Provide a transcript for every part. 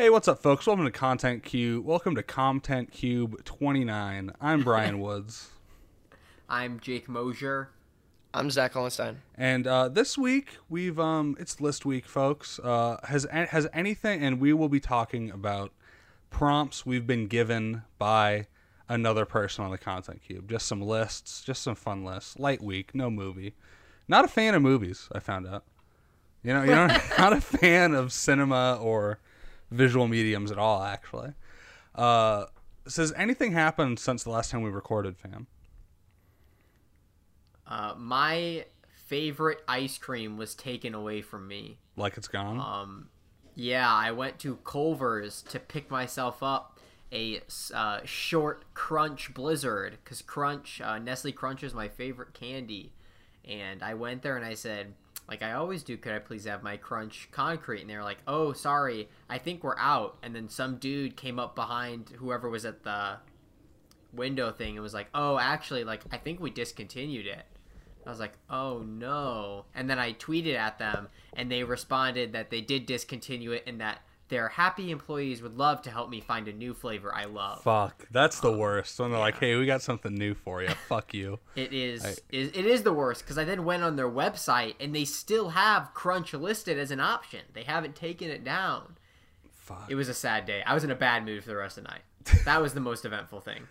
Hey, what's up, folks? Welcome to Content Cube. Welcome to Content Cube 29. I'm Brian Woods. I'm Jake Mosier. I'm Zach Hollenstein. And uh, this week we've um, it's list week, folks. Uh, has has anything, and we will be talking about prompts we've been given by another person on the Content Cube. Just some lists, just some fun lists. Light week, no movie. Not a fan of movies. I found out. You know, you're not a fan of cinema or visual mediums at all, actually. Uh, has anything happened since the last time we recorded, fam? Uh, my favorite ice cream was taken away from me. Like it's gone? Um, yeah, I went to Culver's to pick myself up a uh, short Crunch Blizzard because Crunch, uh, Nestle Crunch is my favorite candy. And I went there and I said, like I always do, could I please have my crunch concrete? And they were like, oh, sorry, I think we're out. And then some dude came up behind whoever was at the window thing and was like, oh, actually, like I think we discontinued it. I was like, oh no. And then I tweeted at them and they responded that they did discontinue it and that their happy employees would love to help me find a new flavor I love. Fuck, that's the worst. When they're yeah. like, "Hey, we got something new for you." Fuck you. It is, I, it is the worst because I then went on their website and they still have Crunch listed as an option. They haven't taken it down. Fuck. It was a sad day. I was in a bad mood for the rest of the night. That was the most eventful thing.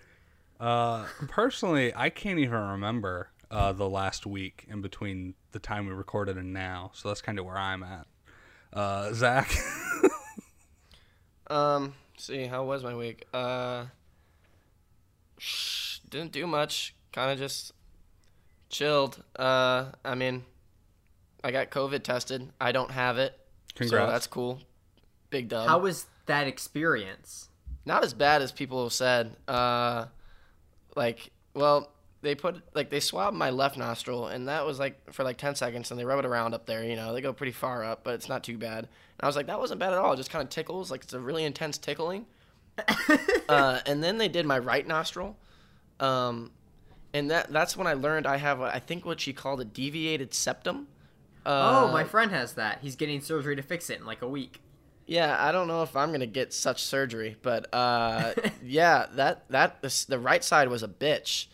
Uh, personally, I can't even remember uh, the last week in between the time we recorded and now. So that's kind of where I'm at. Uh, Zach. Um, see, how was my week? Uh, sh- didn't do much. Kind of just chilled. Uh, I mean, I got COVID tested. I don't have it. Congrats. So that's cool. Big dub. How was that experience? Not as bad as people have said. Uh, like, well, they put like they swab my left nostril, and that was like for like ten seconds, and they rub it around up there. You know, they go pretty far up, but it's not too bad. And I was like, that wasn't bad at all. It just kind of tickles, like it's a really intense tickling. uh, and then they did my right nostril, um, and that that's when I learned I have I think what she called a deviated septum. Uh, oh, my friend has that. He's getting surgery to fix it in like a week. Yeah, I don't know if I'm gonna get such surgery, but uh, yeah, that that the right side was a bitch.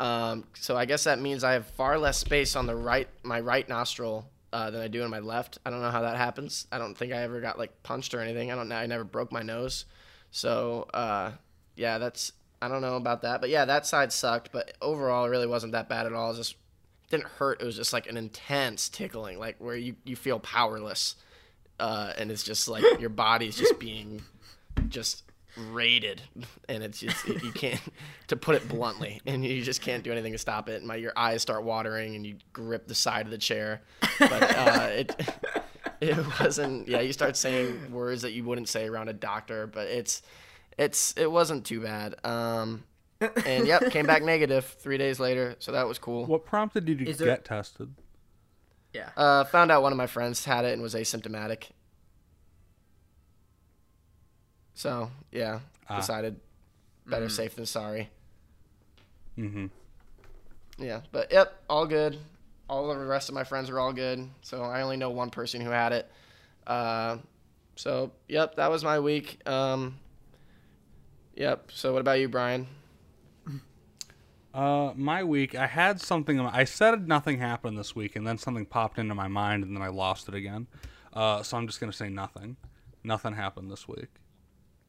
Um, so I guess that means I have far less space on the right, my right nostril uh, than I do in my left. I don't know how that happens. I don't think I ever got like punched or anything. I don't. I never broke my nose. So uh, yeah, that's I don't know about that. But yeah, that side sucked. But overall, it really wasn't that bad at all. It just didn't hurt. It was just like an intense tickling, like where you you feel powerless, uh, and it's just like your body's just being just raided and it's just you can't to put it bluntly and you just can't do anything to stop it. And my your eyes start watering and you grip the side of the chair. But uh, it it wasn't yeah you start saying words that you wouldn't say around a doctor but it's it's it wasn't too bad. Um and yep came back negative three days later so that was cool. What prompted you to Is get there... tested? Yeah. Uh found out one of my friends had it and was asymptomatic so yeah, ah. decided better mm. safe than sorry. Mm-hmm. Yeah, but yep, all good. All the rest of my friends are all good. So I only know one person who had it. Uh, so yep, that was my week. Um, yep. So what about you, Brian? Uh, my week, I had something. I said nothing happened this week, and then something popped into my mind, and then I lost it again. Uh, so I'm just gonna say nothing. Nothing happened this week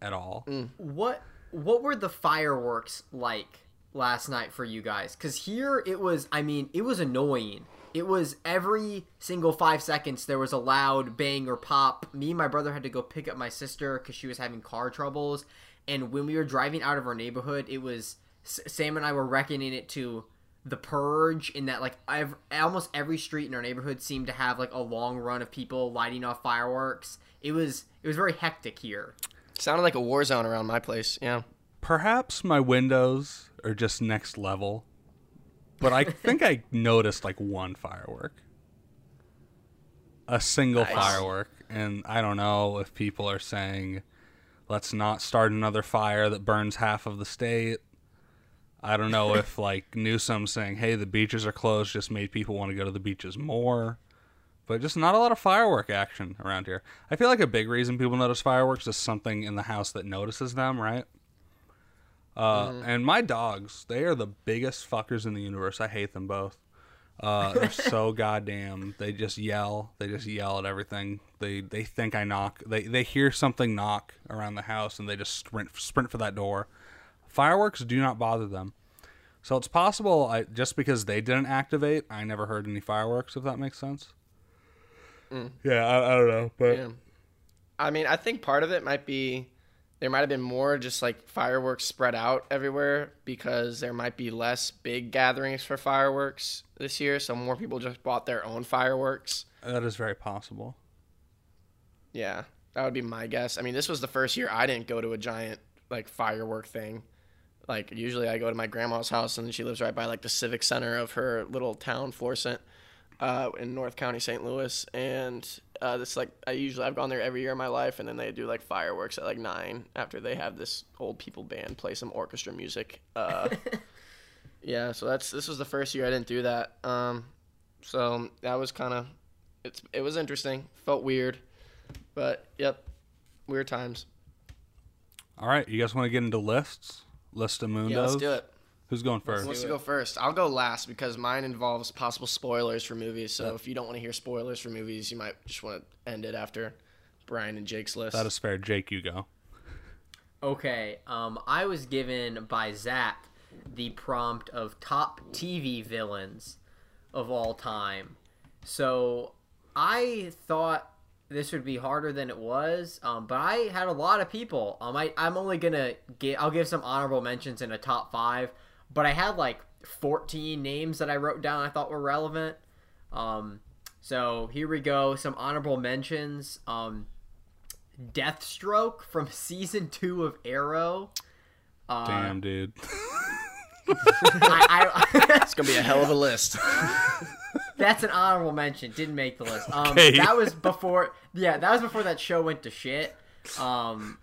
at all. Mm. What what were the fireworks like last night for you guys? Cuz here it was I mean, it was annoying. It was every single 5 seconds there was a loud bang or pop. Me and my brother had to go pick up my sister cuz she was having car troubles and when we were driving out of our neighborhood, it was Sam and I were reckoning it to the purge in that like I've, almost every street in our neighborhood seemed to have like a long run of people lighting off fireworks. It was it was very hectic here. Sounded like a war zone around my place. Yeah. Perhaps my windows are just next level, but I think I noticed like one firework, a single nice. firework, and I don't know if people are saying, "Let's not start another fire that burns half of the state." I don't know if like Newsom saying, "Hey, the beaches are closed," just made people want to go to the beaches more. But just not a lot of firework action around here. I feel like a big reason people notice fireworks is something in the house that notices them, right? Uh, And my dogs, they are the biggest fuckers in the universe. I hate them both. Uh, they're so goddamn. They just yell. They just yell at everything. They they think I knock. They they hear something knock around the house and they just sprint sprint for that door. Fireworks do not bother them. So it's possible I just because they didn't activate, I never heard any fireworks. If that makes sense. Mm. Yeah, I, I don't know, but Yeah. I mean, I think part of it might be there might have been more just like fireworks spread out everywhere because there might be less big gatherings for fireworks this year, so more people just bought their own fireworks. that is very possible. Yeah, that would be my guess. I mean, this was the first year I didn't go to a giant like firework thing. Like usually I go to my grandma's house and she lives right by like the civic center of her little town, Florissant, uh, in North County, St. Louis, and uh, this like I usually I've gone there every year of my life, and then they do like fireworks at like nine after they have this old people band play some orchestra music. Uh, yeah, so that's this was the first year I didn't do that. Um, so that was kind of it's it was interesting, felt weird, but yep, weird times. All right, you guys want to get into lists? List of Mundos. Yeah, let's do it. Who's going first? Who first? wants to go first? I'll go last because mine involves possible spoilers for movies. So if you don't want to hear spoilers for movies, you might just want to end it after Brian and Jake's list. That is fair. Jake, you go. Okay, um, I was given by Zach the prompt of top TV villains of all time. So I thought this would be harder than it was, um, but I had a lot of people. Um, I, I'm only gonna get, I'll give some honorable mentions in a top five, but I had like 14 names that I wrote down I thought were relevant. Um, so here we go. Some honorable mentions. Um, Deathstroke from season two of Arrow. Uh, Damn, dude. I, I, it's gonna be a hell of a list. that's an honorable mention. Didn't make the list. Um, Okay. that was before. Yeah, that was before that show went to shit. Um,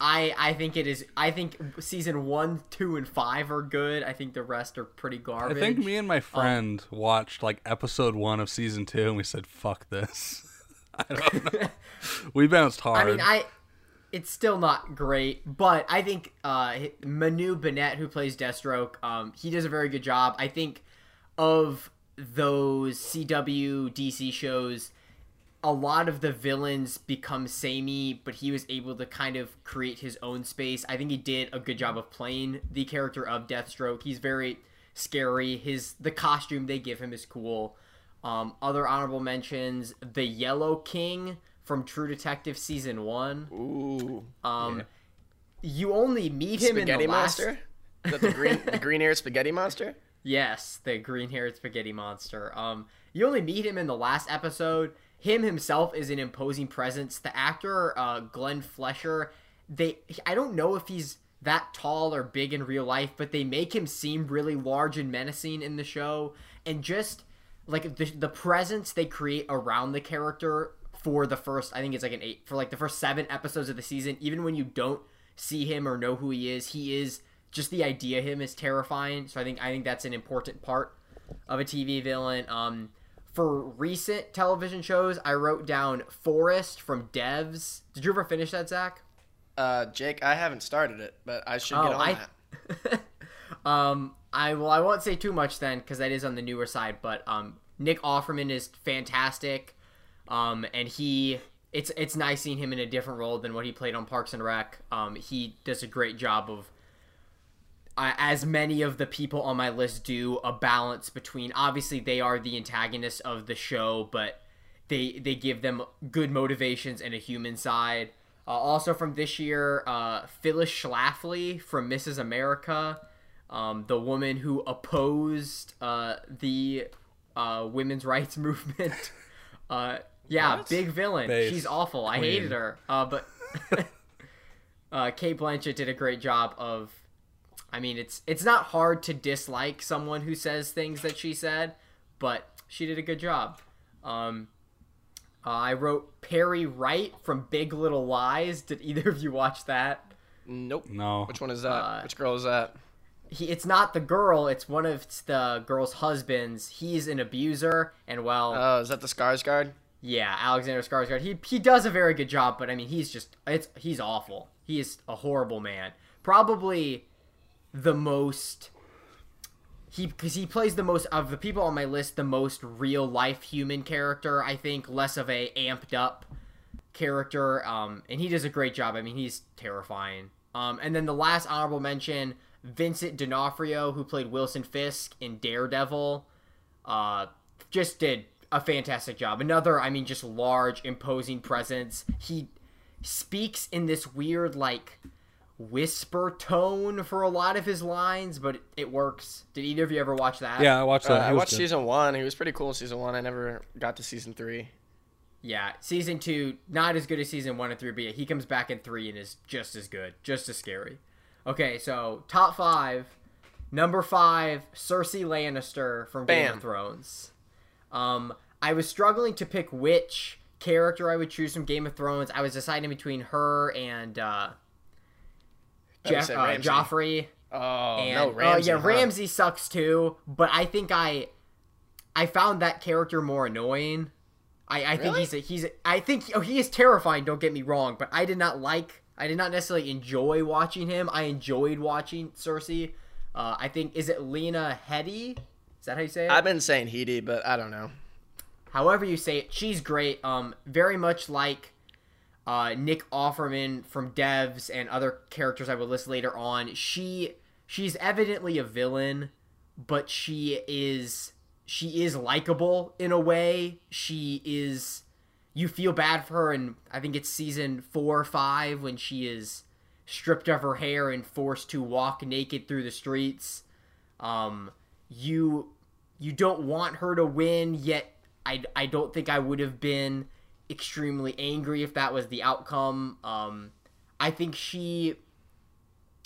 I I think it is. I think season one, two, and five are good. I think the rest are pretty garbage. I think me and my friend watched like episode one of season two, and we said, "Fuck this." I don't know. we bounced hard. I mean, I. It's still not great, but I think uh, Manu Bennett, who plays Deathstroke, um, he does a very good job. I think of those CW DC shows, a lot of the villains become samey, but he was able to kind of create his own space. I think he did a good job of playing the character of Deathstroke. He's very scary. His the costume they give him is cool. Um, other honorable mentions: the Yellow King from True Detective season one. Ooh, Um, you only meet him spaghetti in the last. monster. That the green the green haired spaghetti monster? Yes, the green-haired spaghetti monster. Um, you only meet him in the last episode. Him himself is an imposing presence. The actor, uh, Glenn Fleshler, they I don't know if he's that tall or big in real life, but they make him seem really large and menacing in the show, and just like the the presence they create around the character for the first, I think it's like an eight for like the first seven episodes of the season. Even when you don't see him or know who he is, he is just the idea of him is terrifying. So I think I think that's an important part of a TV villain. Um, for recent television shows, I wrote down Forest from Devs. Did you ever finish that, Zach? Uh, Jake, I haven't started it, but I should get Oh, on I- that. um, I well, I won't say too much then because that is on the newer side. But um, Nick Offerman is fantastic, um, and he it's it's nice seeing him in a different role than what he played on Parks and Rec. Um, he does a great job of. Uh, as many of the people on my list do, a balance between obviously they are the antagonists of the show, but they they give them good motivations and a human side. Uh, also from this year, uh, Phyllis Schlafly from Mrs. America, um, the woman who opposed uh, the uh, women's rights movement. Uh, yeah, What? big villain. Base She's awful. I hated her. Uh, but uh, Cate Blanchett did a great job of. I mean, it's it's not hard to dislike someone who says things that she said, but she did a good job. Um, uh, I wrote Perry Wright from Big Little Lies. Did either of you watch that? Nope. no. Which one is that? Uh, Which girl is that? he it's not the girl, it's one of the girl's husbands. He's an abuser, and well, Oh, is that the Skarsgård? yeah, Alexander Skarsgård. He he does a very good job, but I mean, he's just it's he's awful. He is a horrible man. Probably the most he because he plays the most of the people on my list, the most real life human character. I think less of a amped up character. Um, and he does a great job. I mean, he's terrifying. Um, and then the last honorable mention, Vincent D'Onofrio, who played Wilson Fisk in Daredevil, uh, just did a fantastic job. Another, I mean, just large, imposing presence. He speaks in this weird, like, whisper tone for a lot of his lines, but it, it works. Did either of you ever watch that? Yeah, I watched Uh, that. He I watched good. season one. He was pretty cool in season one. I never got to season three. Yeah, season two not as good as season one and three, but yeah, he comes back in three and is just as good, just as scary. Okay, so top five, number five, Cersei Lannister from Game of Thrones. Um, I was struggling to pick which character I would choose from Game of Thrones. I was deciding between her and uh, I would Jeff, uh, Joffrey. Oh And, no, Ramsay. uh, yeah, huh? Ramsay sucks too, but I think I I found that character more annoying. I, I think Really? he's a, he's a, I think oh, he is terrifying. Don't get me wrong, but I did not like I did not necessarily enjoy watching him. I enjoyed watching Cersei. Uh, I think is it Lena Headey? Is that how you say it? I've been saying Heedy, but I don't know. however you say it, she's great. Um, very much like uh, Nick Offerman from Devs and other characters I will list later on. She she's evidently a villain, but she is she is likable in a way. She is you feel bad for her, and I think it's season four or five when she is stripped of her hair and forced to walk naked through the streets. Um, you you don't want her to win, yet I, I don't think I would have been extremely angry if that was the outcome. Um, I think she.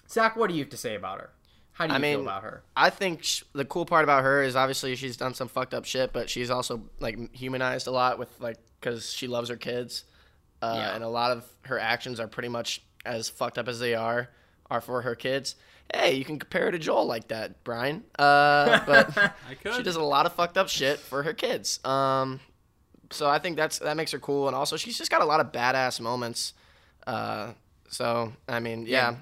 Zach, what do you have to say about her? How do you I feel about her? I think sh- the cool part about her is obviously she's done some fucked up shit, but she's also like humanized a lot with like because she loves her kids, uh, Yeah. and a lot of her actions are pretty much as fucked up as they are are for her kids. Hey, you can compare her to Joel like that, Brian. Uh, but I could. she does a lot of fucked up shit for her kids. Um, so I think that's that makes her cool, and also she's just got a lot of badass moments. Uh, so I mean, yeah,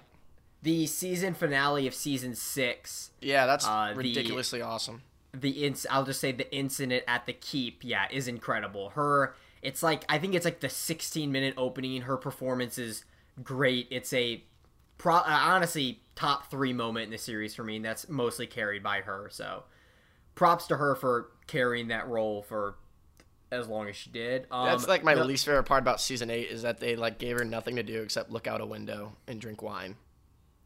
The season finale of season six, yeah, that's Uh, the- ridiculously awesome. the ins I'll just say the incident at the keep, yeah, is incredible. Her it's like I think it's like the 16 minute opening. Her performance is great. It's a pro uh, honestly top 3 moment in the series for me and that's mostly carried by her. So props to her for carrying that role for as long as she did. Um, That's like my no- least favorite part about season eight is that they like gave her nothing to do except look out a window and drink wine.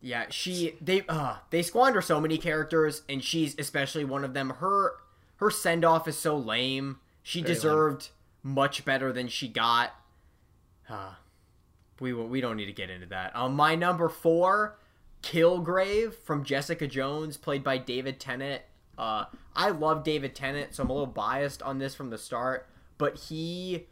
Yeah, she they uh they squander so many characters and she's especially one of them. Her her send off is so lame. She Very lame. deserved much better than she got. Uh, we we don't need to get into that. Um, my number four, Kilgrave from Jessica Jones, played by David Tennant. Uh, I love David Tennant, so I'm a little biased on this from the start. But he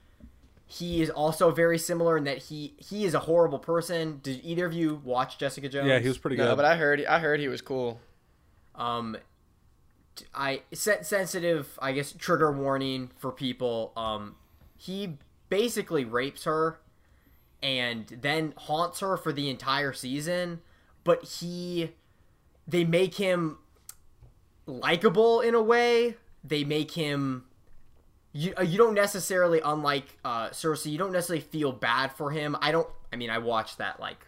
he is also very similar in that he he is a horrible person. Did either of you watch Jessica Jones? yeah, he was pretty No, good. but I heard I heard he was cool. um I set sensitive i guess trigger warning for people um he basically rapes her and then haunts her for the entire season but he they make him likable in a way they make him you, uh, you don't necessarily unlike uh cersei you don't necessarily feel bad for him i don't i mean i watched that like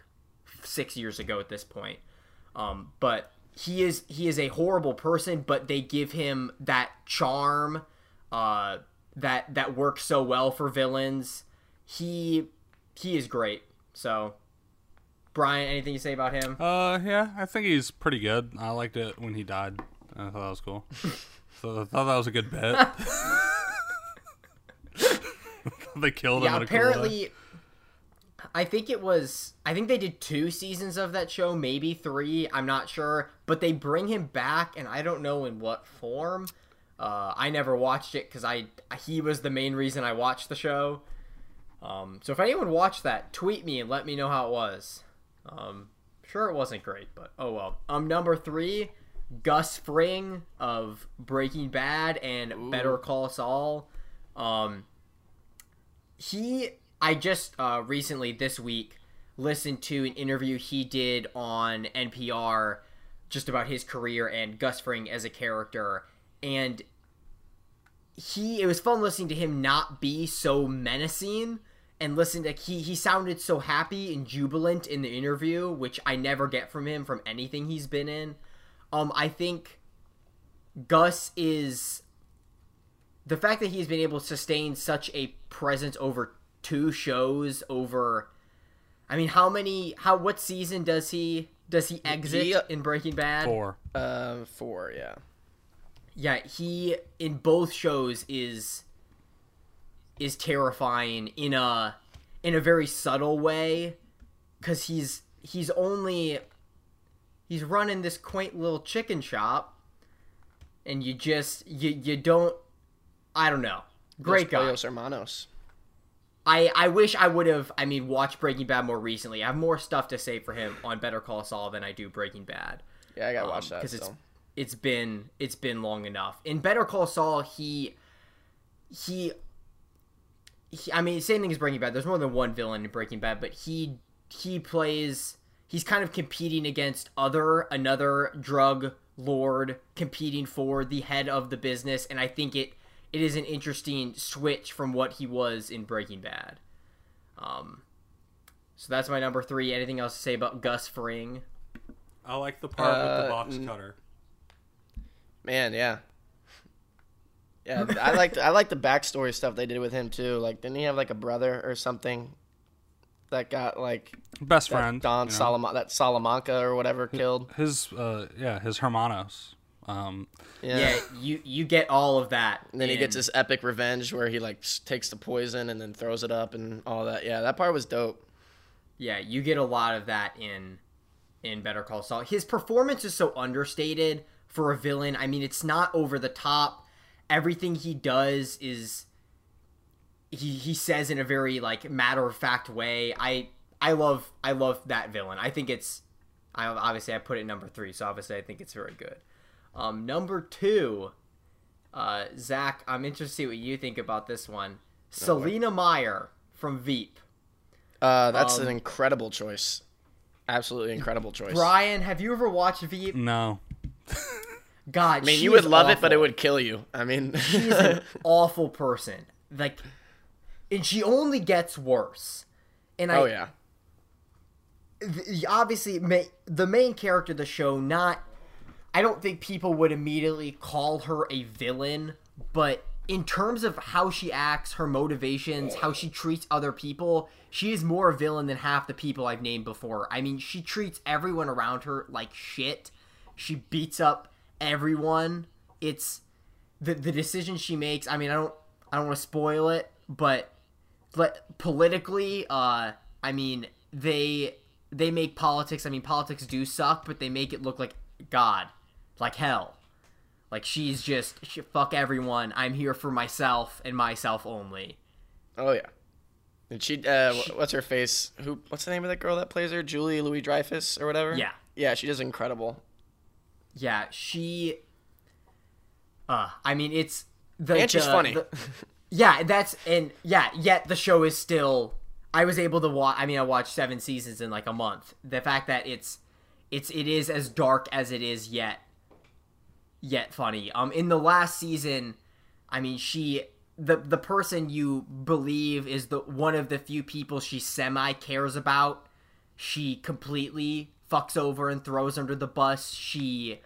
six years ago at this point um, but he is he is a horrible person, but they give him that charm uh, that that works so well for villains. He he is great. So, Brian, anything you say about him? Uh, yeah, I think he's pretty good. I liked it when he died. I thought that was cool. so I thought that was a good bit. they killed him. yeah, in a apparently. I think it was. I think they did two seasons of that show, maybe three. I'm not sure, but they bring him back, and I don't know in what form. Uh, I never watched it because I he was the main reason I watched the show. Um, so if anyone watched that, tweet me and let me know how it was. Um, Sure, it wasn't great, but oh well. Um, number three, Gus Fring of Breaking Bad and Better Call Saul. Um, he, I just uh, recently this week listened to an interview he did on NPR just about his career and Gus Fring as a character, and he it was fun listening to him not be so menacing and listen to he he sounded so happy and jubilant in the interview which i never get from him from anything he's been in. Um i think gus is the fact that he's been able to sustain such a presence over two shows over i mean how many how what season does he does he exit He- in breaking bad Four. Um, four, yeah. yeah he in both shows is is terrifying in a in a very subtle way because he's he's only he's running this quaint little chicken shop and you just you you don't i don't know great Los guy Pollos Hermanos. I, I wish I would have, I mean, watched Breaking Bad more recently. I have more stuff to say for him on Better Call Saul than I do Breaking Bad. Yeah, I gotta watch that. because Um, it's it's been it's been long enough. In Better Call Saul, he he, he I mean, same thing as Breaking Bad. There's more than one villain in Breaking Bad, but he he plays he's kind of competing against other another drug lord competing for the head of the business, and I think it it is an interesting switch from what he was in Breaking Bad. Um, so that's my number three. Anything else to say about Gus Fring? I like the part with the Uh, box cutter. Man, yeah. Yeah, I like I like the backstory stuff they did with him too. Like, didn't he have like a brother or something that got like Best friend. Don you know. Salama- that Salamanca or whatever killed? His uh yeah, his hermanos. Um Yeah. Yeah, you you get all of that. And then he gets this epic revenge where he like takes the poison and then throws it up and all that. Yeah, that part was dope. Yeah, you get a lot of that in in Better Call Saul. His performance is so understated for a villain. I mean, it's not over the top. Everything he does is he he says in a very like matter of fact way. I I love I love that villain. I think it's I obviously I put it number three, so obviously I think it's very good. Um, number two, uh, Zach, I'm interested to see what you think about this one. Selina Meyer from Veep. Uh, that's Um, an incredible choice. Absolutely incredible choice. Brian, have you ever watched Veep? no. God, I mean, she you would is love it, but it would kill you. I mean, She's an awful person. Like, and she only gets worse. And I, oh yeah, th- obviously, ma- the main character of the show, not. I don't think people would immediately call her a villain, but in terms of how she acts, her motivations, how she treats other people, she is more a villain than half the people I've named before. I mean, she treats everyone around her like shit. She beats up everyone. It's the the decision she makes. I mean, I don't I don't want to spoil it, but but politically, uh, I mean, they they make politics. I mean, politics do suck, but they make it look like God, like hell. Like she's just she, fuck everyone. I'm here for myself and myself only. oh yeah. And she, uh, wh- what's her face? Who? What's the name of that girl that plays her? Julie Louis Dreyfus or whatever. Yeah. Yeah, she does incredible. Yeah, she. Uh, I mean, it's the And she's the- funny. the- yeah, that's and yeah. Yet the show is still. I was able to watch. I mean, I watched seven seasons in like a month. The fact that it's, it's it is as dark as it is yet, yet funny. Um, in the last season, I mean, she the the person you believe is the one of the few people she semi cares about. She completely fucks over and throws under the bus. She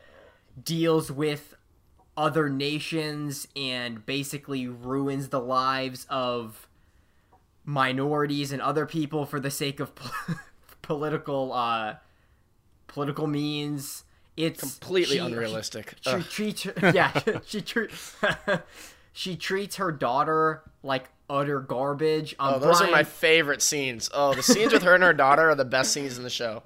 deals with other nations and basically ruins the lives of minorities and other people for the sake of po- political uh political means it's Completely she- unrealistic. she, she treats her, yeah she treats she treats her daughter like utter garbage um, Oh, those Brian, are my favorite scenes. Oh, the scenes with her and her daughter are the best scenes in the show.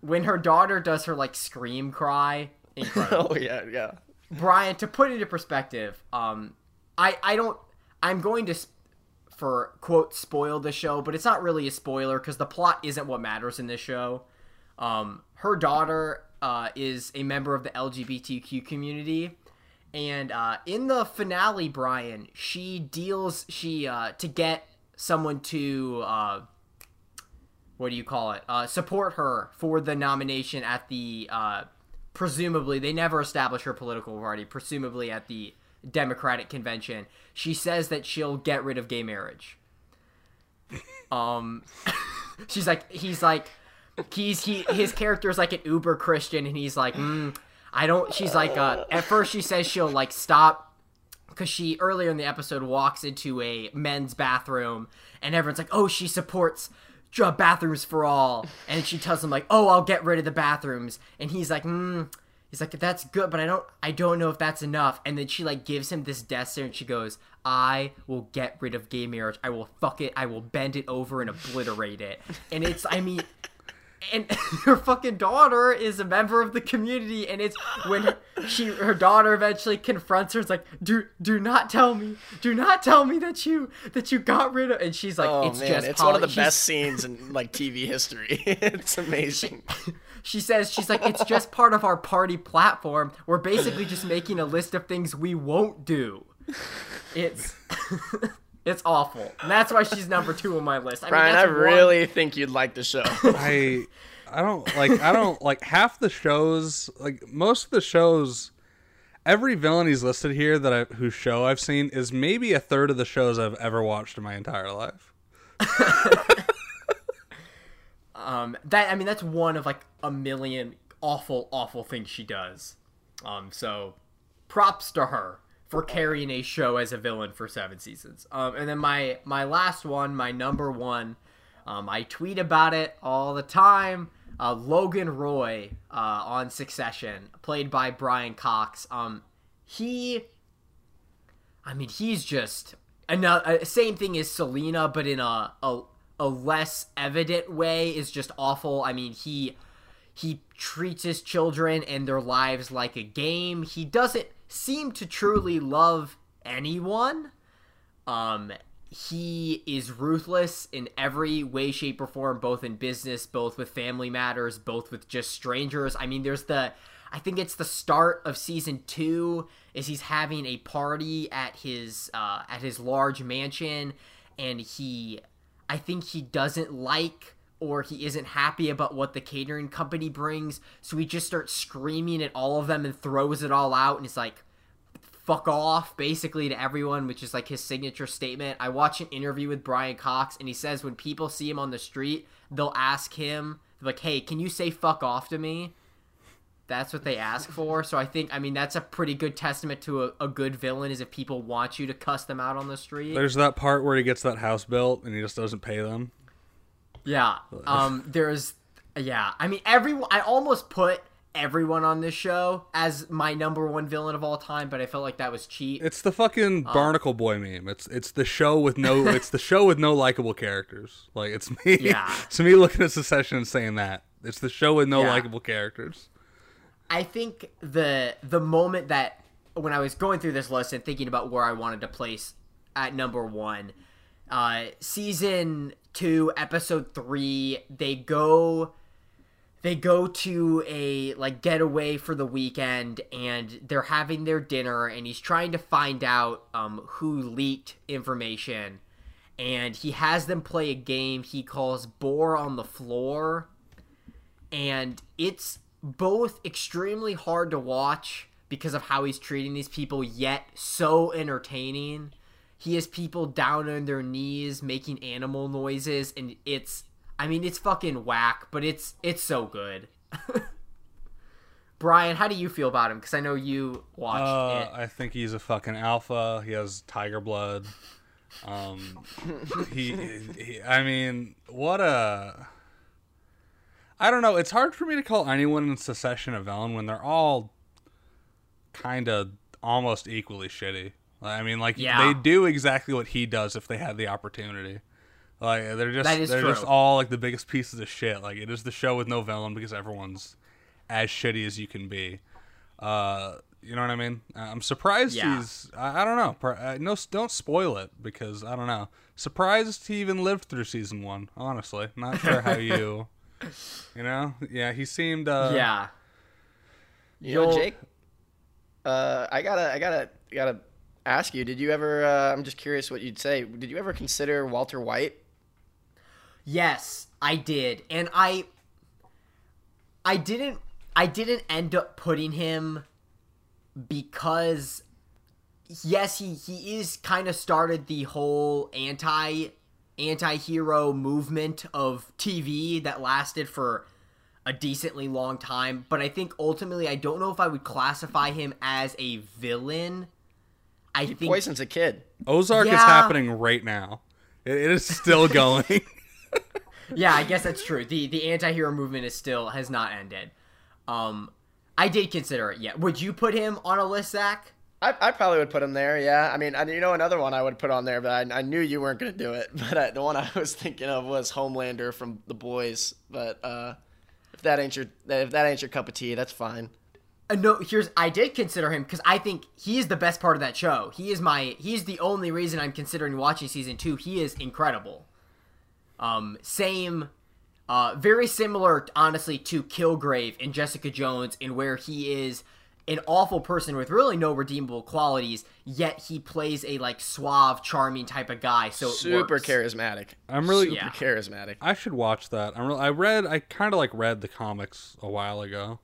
when her daughter does her like scream cry incredible Oh yeah, yeah. Brian, to put it into perspective, um, I I don't. I'm going to, for quote, spoil the show, but it's not really a spoiler because the plot isn't what matters in this show. Um, her daughter uh, is a member of the LGBTQ community, and uh, in the finale, Brian, she deals she uh, to get someone to uh, what do you call it? Uh, support her for the nomination at the uh, presumably they never establish her political party. Presumably at the Democratic convention, she says that she'll get rid of gay marriage. Um, she's like, he's like, he's he his character is like an uber Christian, and he's like, mm, I don't. She's like, uh, at first she says she'll like stop because she earlier in the episode walks into a men's bathroom, and everyone's like, oh, she supports bathrooms for all, and she tells him like, oh, I'll get rid of the bathrooms, and he's like, mm. He's like, that's good, but I don't, I don't know if that's enough. And then she like gives him this death stare, and she goes, I will get rid of gay marriage. I will fuck it. I will bend it over and obliterate it. And it's, I mean, and her fucking daughter is a member of the community and it's when she her daughter eventually confronts her it's like do do not tell me do not tell me that you that you got rid of and she's like Oh it's man, just it's poli-" one of the she's- best scenes in like TV history. it's amazing. she says she's like it's just part of our party platform we're basically just making a list of things we won't do it's it's awful. And that's why she's number two on my list. I mean, Brian, I that's one- really think you'd like the show. I I don't like I don't like half the shows like most of the shows every villain he's listed here that I whose show I've seen is maybe a third of the shows I've ever watched in my entire life. um that i mean that's one of like a million awful awful things she does. Um so props to her for carrying a show as a villain for seven seasons. Um and then my my last one my number one um i tweet about it all the time. Uh logan roy uh on succession played by brian cox. Um he I mean, he's just another uh, same thing as Selina, but in a, a a less evident way is just awful. I mean, he he treats his children and their lives like a game. He doesn't seem to truly love anyone. Um, he is ruthless in every way, shape, or form, both in business, both with family matters, both with just strangers. I mean, there's the I think it's the start of season two is he's having a party at his uh, at his large mansion, and he I think he doesn't like or he isn't happy about what the catering company brings, so he just starts screaming at all of them and throws it all out, and it's like fuck off basically to everyone which is like his signature statement. I watch an interview with brian cox and he says when people see him on the street they'll ask him like hey can you say fuck off to me? That's what they ask for. So i think i mean that's a pretty good testament to a, a good villain is if people want you to cuss them out on the street. There's that part where he gets that house built and he just doesn't pay them. Yeah. Um. There's. Yeah. I mean, everyone. I almost put everyone on this show as my number one villain of all time, but I felt like that was cheap. It's the fucking Barnacle Boy meme. It's it's the show with no it's the show with no likable characters. Like it's me. Yeah. It's me looking at Succession and saying that. It's the show with no Yeah. likable characters. I think the the moment that when I was going through this list and thinking about where I wanted to place at number one, uh, season two, episode three, they go they go to a like getaway for the weekend and they're having their dinner and he's trying to find out um, who leaked information. And he has them play a game he calls boar on the floor. And it's both extremely hard to watch because of how he's treating these people yet so entertaining he has people down on their knees making animal noises and it's i mean it's fucking whack but it's it's so good brian how do you feel about him because i know you watched Uh, it I think he's a fucking alpha. He has tiger blood. Um, he, he, I mean, what a. I don't know. It's hard for me to call anyone in Succession a villain when they're all kind of almost equally shitty. I mean, like Yeah. they do exactly what he does if they had the opportunity. Like they're just That is they're just all like the biggest pieces of shit. Like it is the show with no villain because everyone's as shitty as you can be. Uh, you know what I mean? Uh, I'm surprised Yeah. he's. I, I don't know. Uh, no, don't spoil it because I don't know. Surprised he even lived through season one. Honestly, not sure how you You know? Yeah, he seemed. Uh, yeah. You know, Jake. Uh, I gotta, I gotta, gotta ask you. Did you ever? Uh, I'm just curious what you'd say. Did you ever consider Walter White? Yes, I did. And I I didn't I didn't end up putting him because yes, he he is kind of started the whole anti anti-hero movement of TV that lasted for a decently long time, but I think ultimately I don't know if I would classify him as a villain. I He think poisons a kid. Ozark is happening right now. It, it is still going. yeah, I guess that's true. The the anti-hero movement is still has not ended. Um I did consider it. Yeah. Would you put him on a list, Zach? I, I probably would put him there. Yeah. I mean, I, you know, another one I would put on there, but I, I knew you weren't gonna do it. But I, the one I was thinking of was Homelander from The Boys. But uh, if that ain't your, if that ain't your cup of tea, that's fine. Uh, no, here's I did consider him because I think he is the best part of that show. He is my he's the only reason I'm considering watching season two. He is incredible. Um, same, uh, very similar, honestly, to Kilgrave and Jessica Jones, in where he is an awful person with really no redeemable qualities, yet he plays a like suave, charming type of guy. So Super works. charismatic. I'm really. Super Yeah. charismatic. I should watch that. I'm really, I read. I kind of like read the comics a while ago.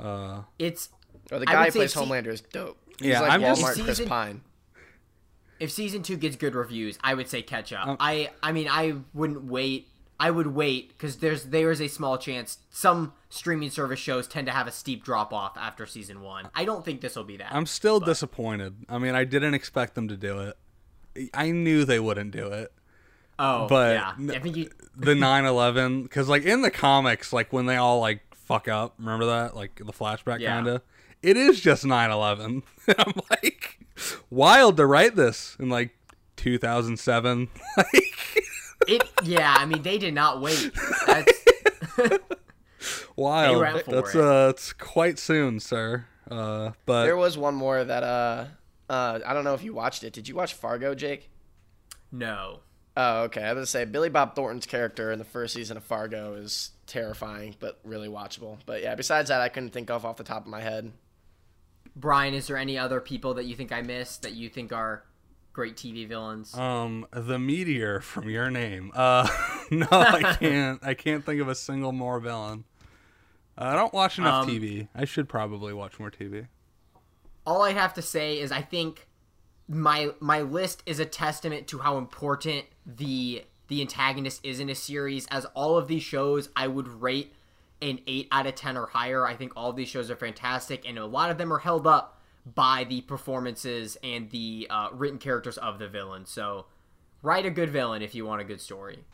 Uh, It's Oh, the guy who say plays se- Homelander is dope. He's Yeah, like I'm just- Walmart Chris Season- Pine. if season two gets good reviews, I would say catch up. Um, I I mean I wouldn't wait. I would wait because there's there is a small chance some streaming service shows tend to have a steep drop off after season one. I don't think this will be that. I'm still disappointed. I mean, I didn't expect them to do it. I knew they wouldn't do it. oh, but yeah, n- I think you. The 9/11, because like in the comics, like when they all like fuck up, remember that? Like the flashback, Yeah. kinda. It is just 9/11. I'm like, wild to write this in like 2007. like, It yeah, I mean they did not wait. That's wild. ran for That's it. uh, it's quite soon, sir. Uh, but There was one more that uh, uh, I don't know if you watched it. Did you watch Fargo, Jake? no. Oh, okay. I was gonna say Billy Bob Thornton's character in the first season of Fargo is terrifying, but really watchable. But yeah, besides that, I couldn't think of off the top of my head. Brian, is there any other people that you think I missed that you think are great TV villains? Um, the meteor from your name. Uh, no, I can't. I can't think of a single more villain. I don't watch enough Um, TV. I should probably watch more TV. all I have to say is I think my my list is a testament to how important the the antagonist is in a series. As all of these shows, I would rate an eight out of ten or higher. I think all of these shows are fantastic, and a lot of them are held up by the performances and the uh, written characters of the villain. So, write a good villain if you want a good story.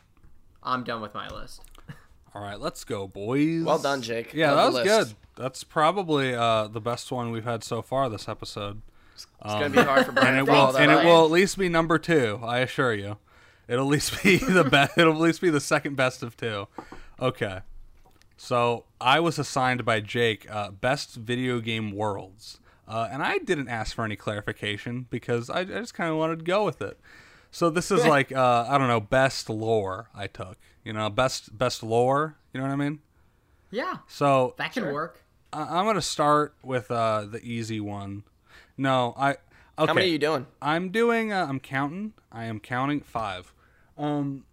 I'm done with my list. All right, let's go, boys. Well done, Jake. Yeah, Love that was list. good. That's probably uh, the best one we've had so far this episode. It's gonna be hard for Brian and it will and it will at least be number two. I assure you, it'll at least be the best. It'll at least be the second best of two. Okay, so I was assigned by Jake uh, best video game worlds, uh, and I didn't ask for any clarification because I, I just kind of wanted to go with it. So this is like uh, I don't know best lore I took. You know, best best lore. You know what I mean? Yeah, So that can work. I- I'm gonna start with uh, the easy one. No, I. Okay. How many are you doing? I'm doing. Uh, I'm counting. I am counting five. Um.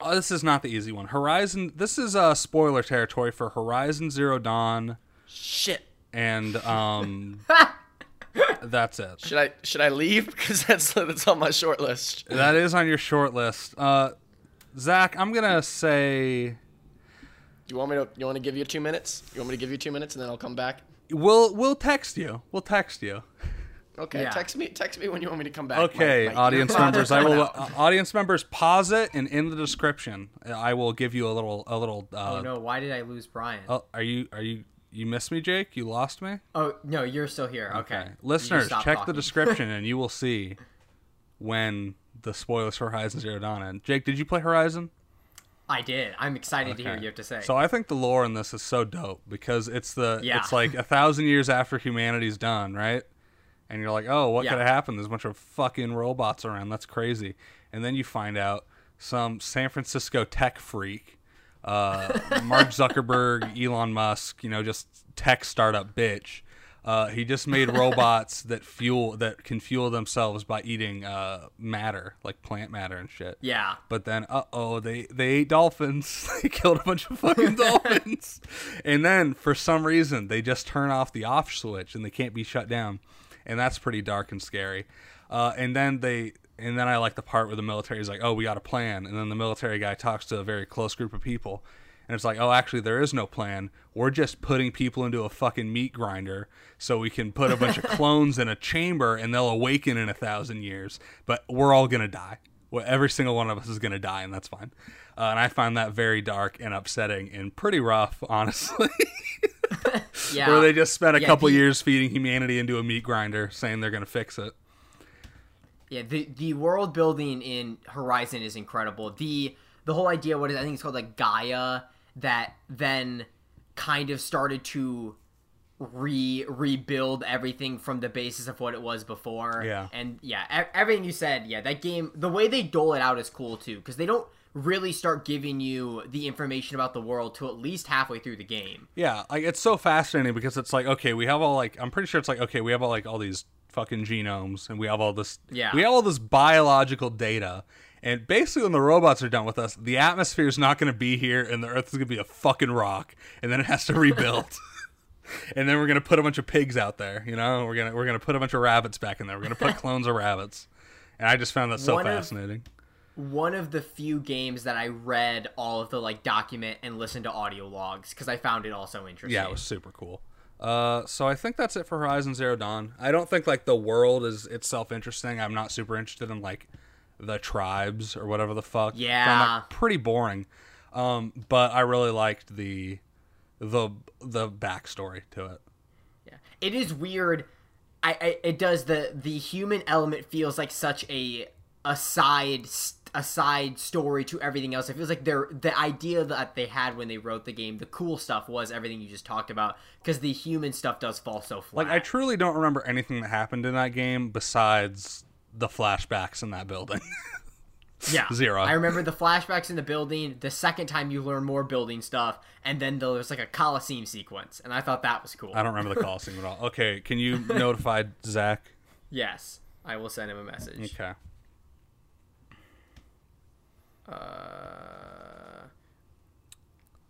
oh, this is not the easy one. Horizon. This is uh, spoiler territory for Horizon Zero Dawn, Shit. and um. that's it. Should I should I leave because that's that's on my short list. That is on your short list. Uh, Zach, I'm gonna say Do you want me to? You want to give you two minutes? You want me to give you two minutes and then I'll come back? we'll we'll text you. We'll text you. Okay. Yeah. Text me. Text me when you want me to come back. Okay, My- my audience members, I will. Uh, audience members, pause it, and in the description, I will give you a little, a little. Uh, Oh no, why did I lose Brian? oh, are you, are you, you missed me, Jake? You lost me. Oh no, you're still here. Okay, You just listeners, stopped check the description, and you will see when the spoilers for Horizon Zero Dawn end. Jake, did you play Horizon? I did. I'm excited to hear what you have to say. So I think the lore in this is so dope because it's the Yeah. it's like a thousand years after humanity's done, right? And you're like, oh, what Yeah. could have happened? There's a bunch of fucking robots around. That's crazy. And then you find out some San Francisco tech freak uh, Mark Zuckerberg, Elon Musk, you know, just tech startup bitch. Uh, he just made robots that fuel that can fuel themselves by eating uh, matter, like plant matter and shit. Yeah. But then, uh oh, they they ate dolphins. they killed a bunch of fucking dolphins. And then, for some reason, they just turn off the off switch and they can't be shut down. And that's pretty dark and scary. Uh, and then they, and then I like the part where the military is like, "Oh, we got a plan." And then the military guy talks to a very close group of people, and it's like, "Oh, actually, there is no plan. We're just putting people into a fucking meat grinder so we can put a bunch of clones in a chamber and they'll awaken in a thousand years. But we're all gonna die. Well, every single one of us is gonna die, and that's fine." Uh, and I find that very dark and upsetting and pretty rough, honestly. Yeah. Where they just spent a Yeah, couple the- years feeding humanity into a meat grinder, saying they're gonna fix it. Yeah, the the world building in Horizon is incredible. The the whole idea, what is I think it's called like Gaia, that then kind of started to re rebuild everything from the basis of what it was before. Yeah. and yeah, e- everything you said. Yeah, that game, the way they dole it out is cool too, because they don't really start giving you the information about the world to at least halfway through the game. Yeah, like it's so fascinating because it's like okay, we have all like I'm pretty sure it's like okay, we have all like all these fucking genomes and we have all this Yeah. we have all this biological data. And basically when the robots are done with us, the atmosphere is not going to be here and the earth is going to be a fucking rock and then it has to rebuild. and then we're going to put a bunch of pigs out there, you know? We're going to we're going to put a bunch of rabbits back in there. We're going to put clones of rabbits. And I just found that so One of- fascinating. One of the few games that I read all of the like document and listened to audio logs because I found it also interesting. Yeah, it was super cool. Uh, so I think that's it for Horizon Zero Dawn. I don't think like the world is itself interesting. I'm not super interested in like the tribes or whatever the fuck. Found that Yeah. pretty boring. Um, but I really liked the the the backstory to it. Yeah. It is weird. I, I it does the the human element feels like such a a side a side story to everything else. It feels like they're the idea that they had when they wrote the game. The cool stuff was everything you just talked about because the human stuff does fall so flat. Like I truly don't remember anything that happened in that game besides the flashbacks in that building. yeah, zero. I remember the flashbacks in the building. The second time you learn more building stuff, and then there was like a coliseum sequence, and I thought that was cool. I don't remember the Coliseum at all. Okay, can you notify Zach? Yes, I will send him a message. Okay. Uh,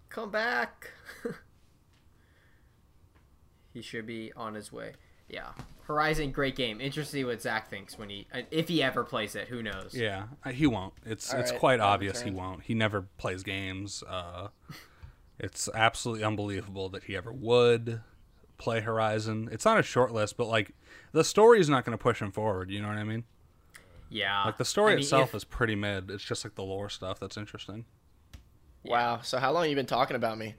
come back. he should be on his way. Yeah, Horizon, great game. Interesting what Zach thinks when he, uh, if he ever plays it. Who knows? Yeah, uh, he won't. It's All it's right, quite obvious he won't. He never plays games. Uh, it's absolutely unbelievable that he ever would play Horizon. It's on a short list, but like the story is not going to push him forward. You know what I mean? Yeah. Like the story I mean, itself if- is pretty mid. It's just like the lore stuff that's interesting. Wow. So how long you been talking about me?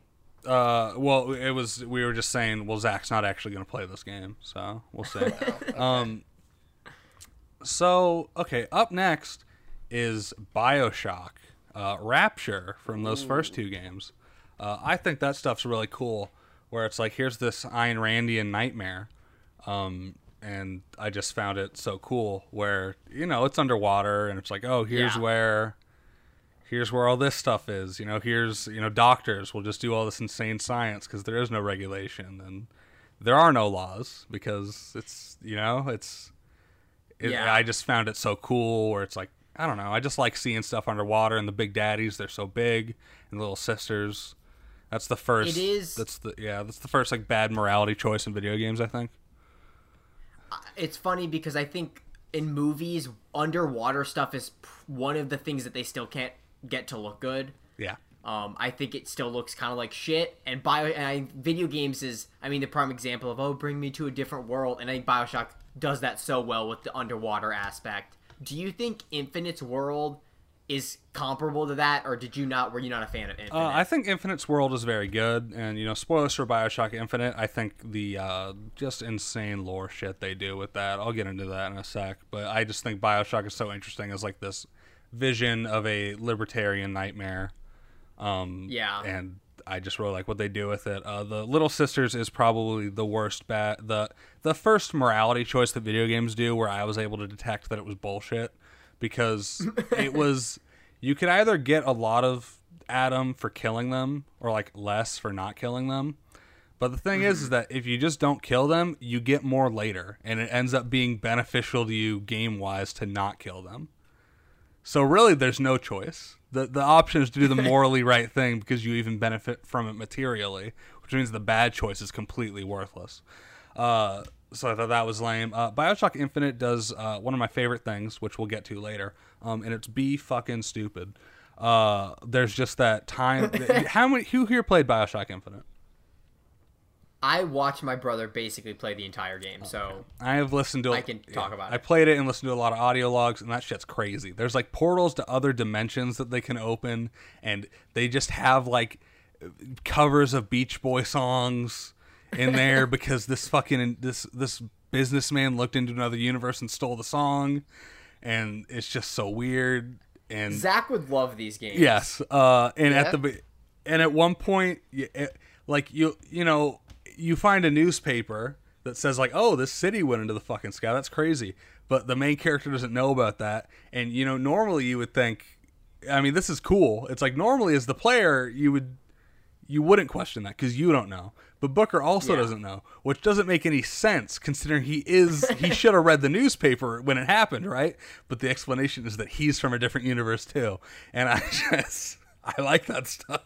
Uh, well, it was we were just saying, well, Zach's not actually going to play this game, so we'll see. Um, so okay, up next is Bioshock uh, Rapture from those first two games. Uh, I think that stuff's really cool. Where it's like, here's this Ayn Randian nightmare, um, and I just found it so cool. Where you know it's underwater, and it's like, oh, here's Yeah. where here's where all this stuff is. You know, here's you know doctors will just do all this insane science because there is no regulation and there are no laws because it's you know it's. It, Yeah. I just found it so cool where it's like I don't know. I just like seeing stuff underwater and the big daddies. They're so big and little sisters. That's the first. It is- That's the yeah. That's the first like bad morality choice in video games. I think. It's funny because I think in movies, underwater stuff is one of the things that they still can't get to look good. Yeah. Um, I think it still looks kind of like shit. And bio and I, video games is, I mean, the prime example of oh, bring me to a different world. And I think Bioshock does that so well with the underwater aspect. Do you think Infinite's world is comparable to that, or did you not? Were you not a fan of Infinite? Uh, I think Infinite's world is very good, and you know, spoilers for Bioshock Infinite. I think the uh, just insane lore shit they do with that. I'll get into that in a sec, but I just think Bioshock is so interesting as like this vision of a libertarian nightmare. Um, Yeah. and I just really like what they do with it. Uh, the Little Sisters is probably the worst bat. the The first morality choice that video games do, where I was able to detect that it was bullshit, because it was you could either get a lot of Adam for killing them or like less for not killing them. But the thing is, is that if you just don't kill them, you get more later, and it ends up being beneficial to you game wise to not kill them. So really, there's no choice. the The option is to do the morally right thing because you even benefit from it materially, which means the bad choice is completely worthless. Uh, so I thought that was lame. Uh, Bioshock Infinite does uh, one of my favorite things, which we'll get to later, um, and it's be fucking stupid. Uh, there's just that time. how many? Who here played Bioshock Infinite? I watched my brother basically play the entire game, so I have listened to. I can talk about I it. played it and listened to a lot of audio logs, and that shit's crazy. There's like portals to other dimensions that they can open, and they just have like covers of Beach Boy songs in there because this fucking this this businessman looked into another universe and stole the song, and it's just so weird. And Zach would love these games. Yes, uh, and at the and at one point, y- it- like you you know you find a newspaper that says like, oh, this city went into the fucking sky. That's crazy. But the main character doesn't know about that. And you know, normally you would think, I mean, this is cool. It's like normally as the player, you would you wouldn't question that because you don't know. But Booker also Yeah. doesn't know, which doesn't make any sense considering he is he should have read the newspaper when it happened, right? But the explanation is that he's from a different universe too, and I just I like that stuff.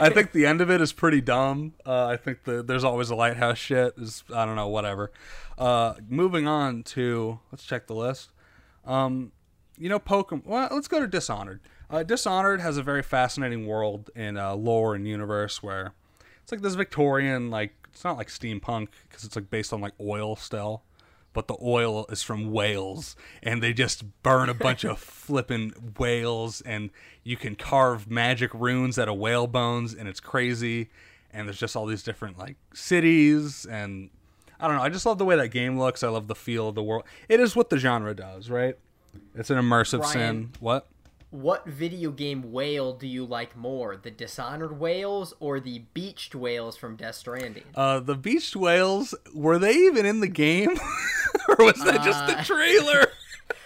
I think the end of it is pretty dumb. Uh, I think the there's always a lighthouse shit is I don't know whatever. Uh, moving on to let's check the list. Um, you know Pokemon. Well, let's go to Dishonored. Uh, Dishonored has a very fascinating world and uh, lore and universe where it's like this Victorian like it's not like steampunk because it's like based on like oil still, but the oil is from whales and they just burn a bunch of flippin' whales and you can carve magic runes out of whale bones and it's crazy and there's just all these different like cities and I don't know. I just love the way that game looks. I love the feel of the world. It is what the genre does, right? It's an immersive Brian. sin. What? What video game whale do you like more, the Dishonored whales or the beached whales from Death Stranding? Uh, the beached whales were they even in the game, or was that just the Uh, trailer?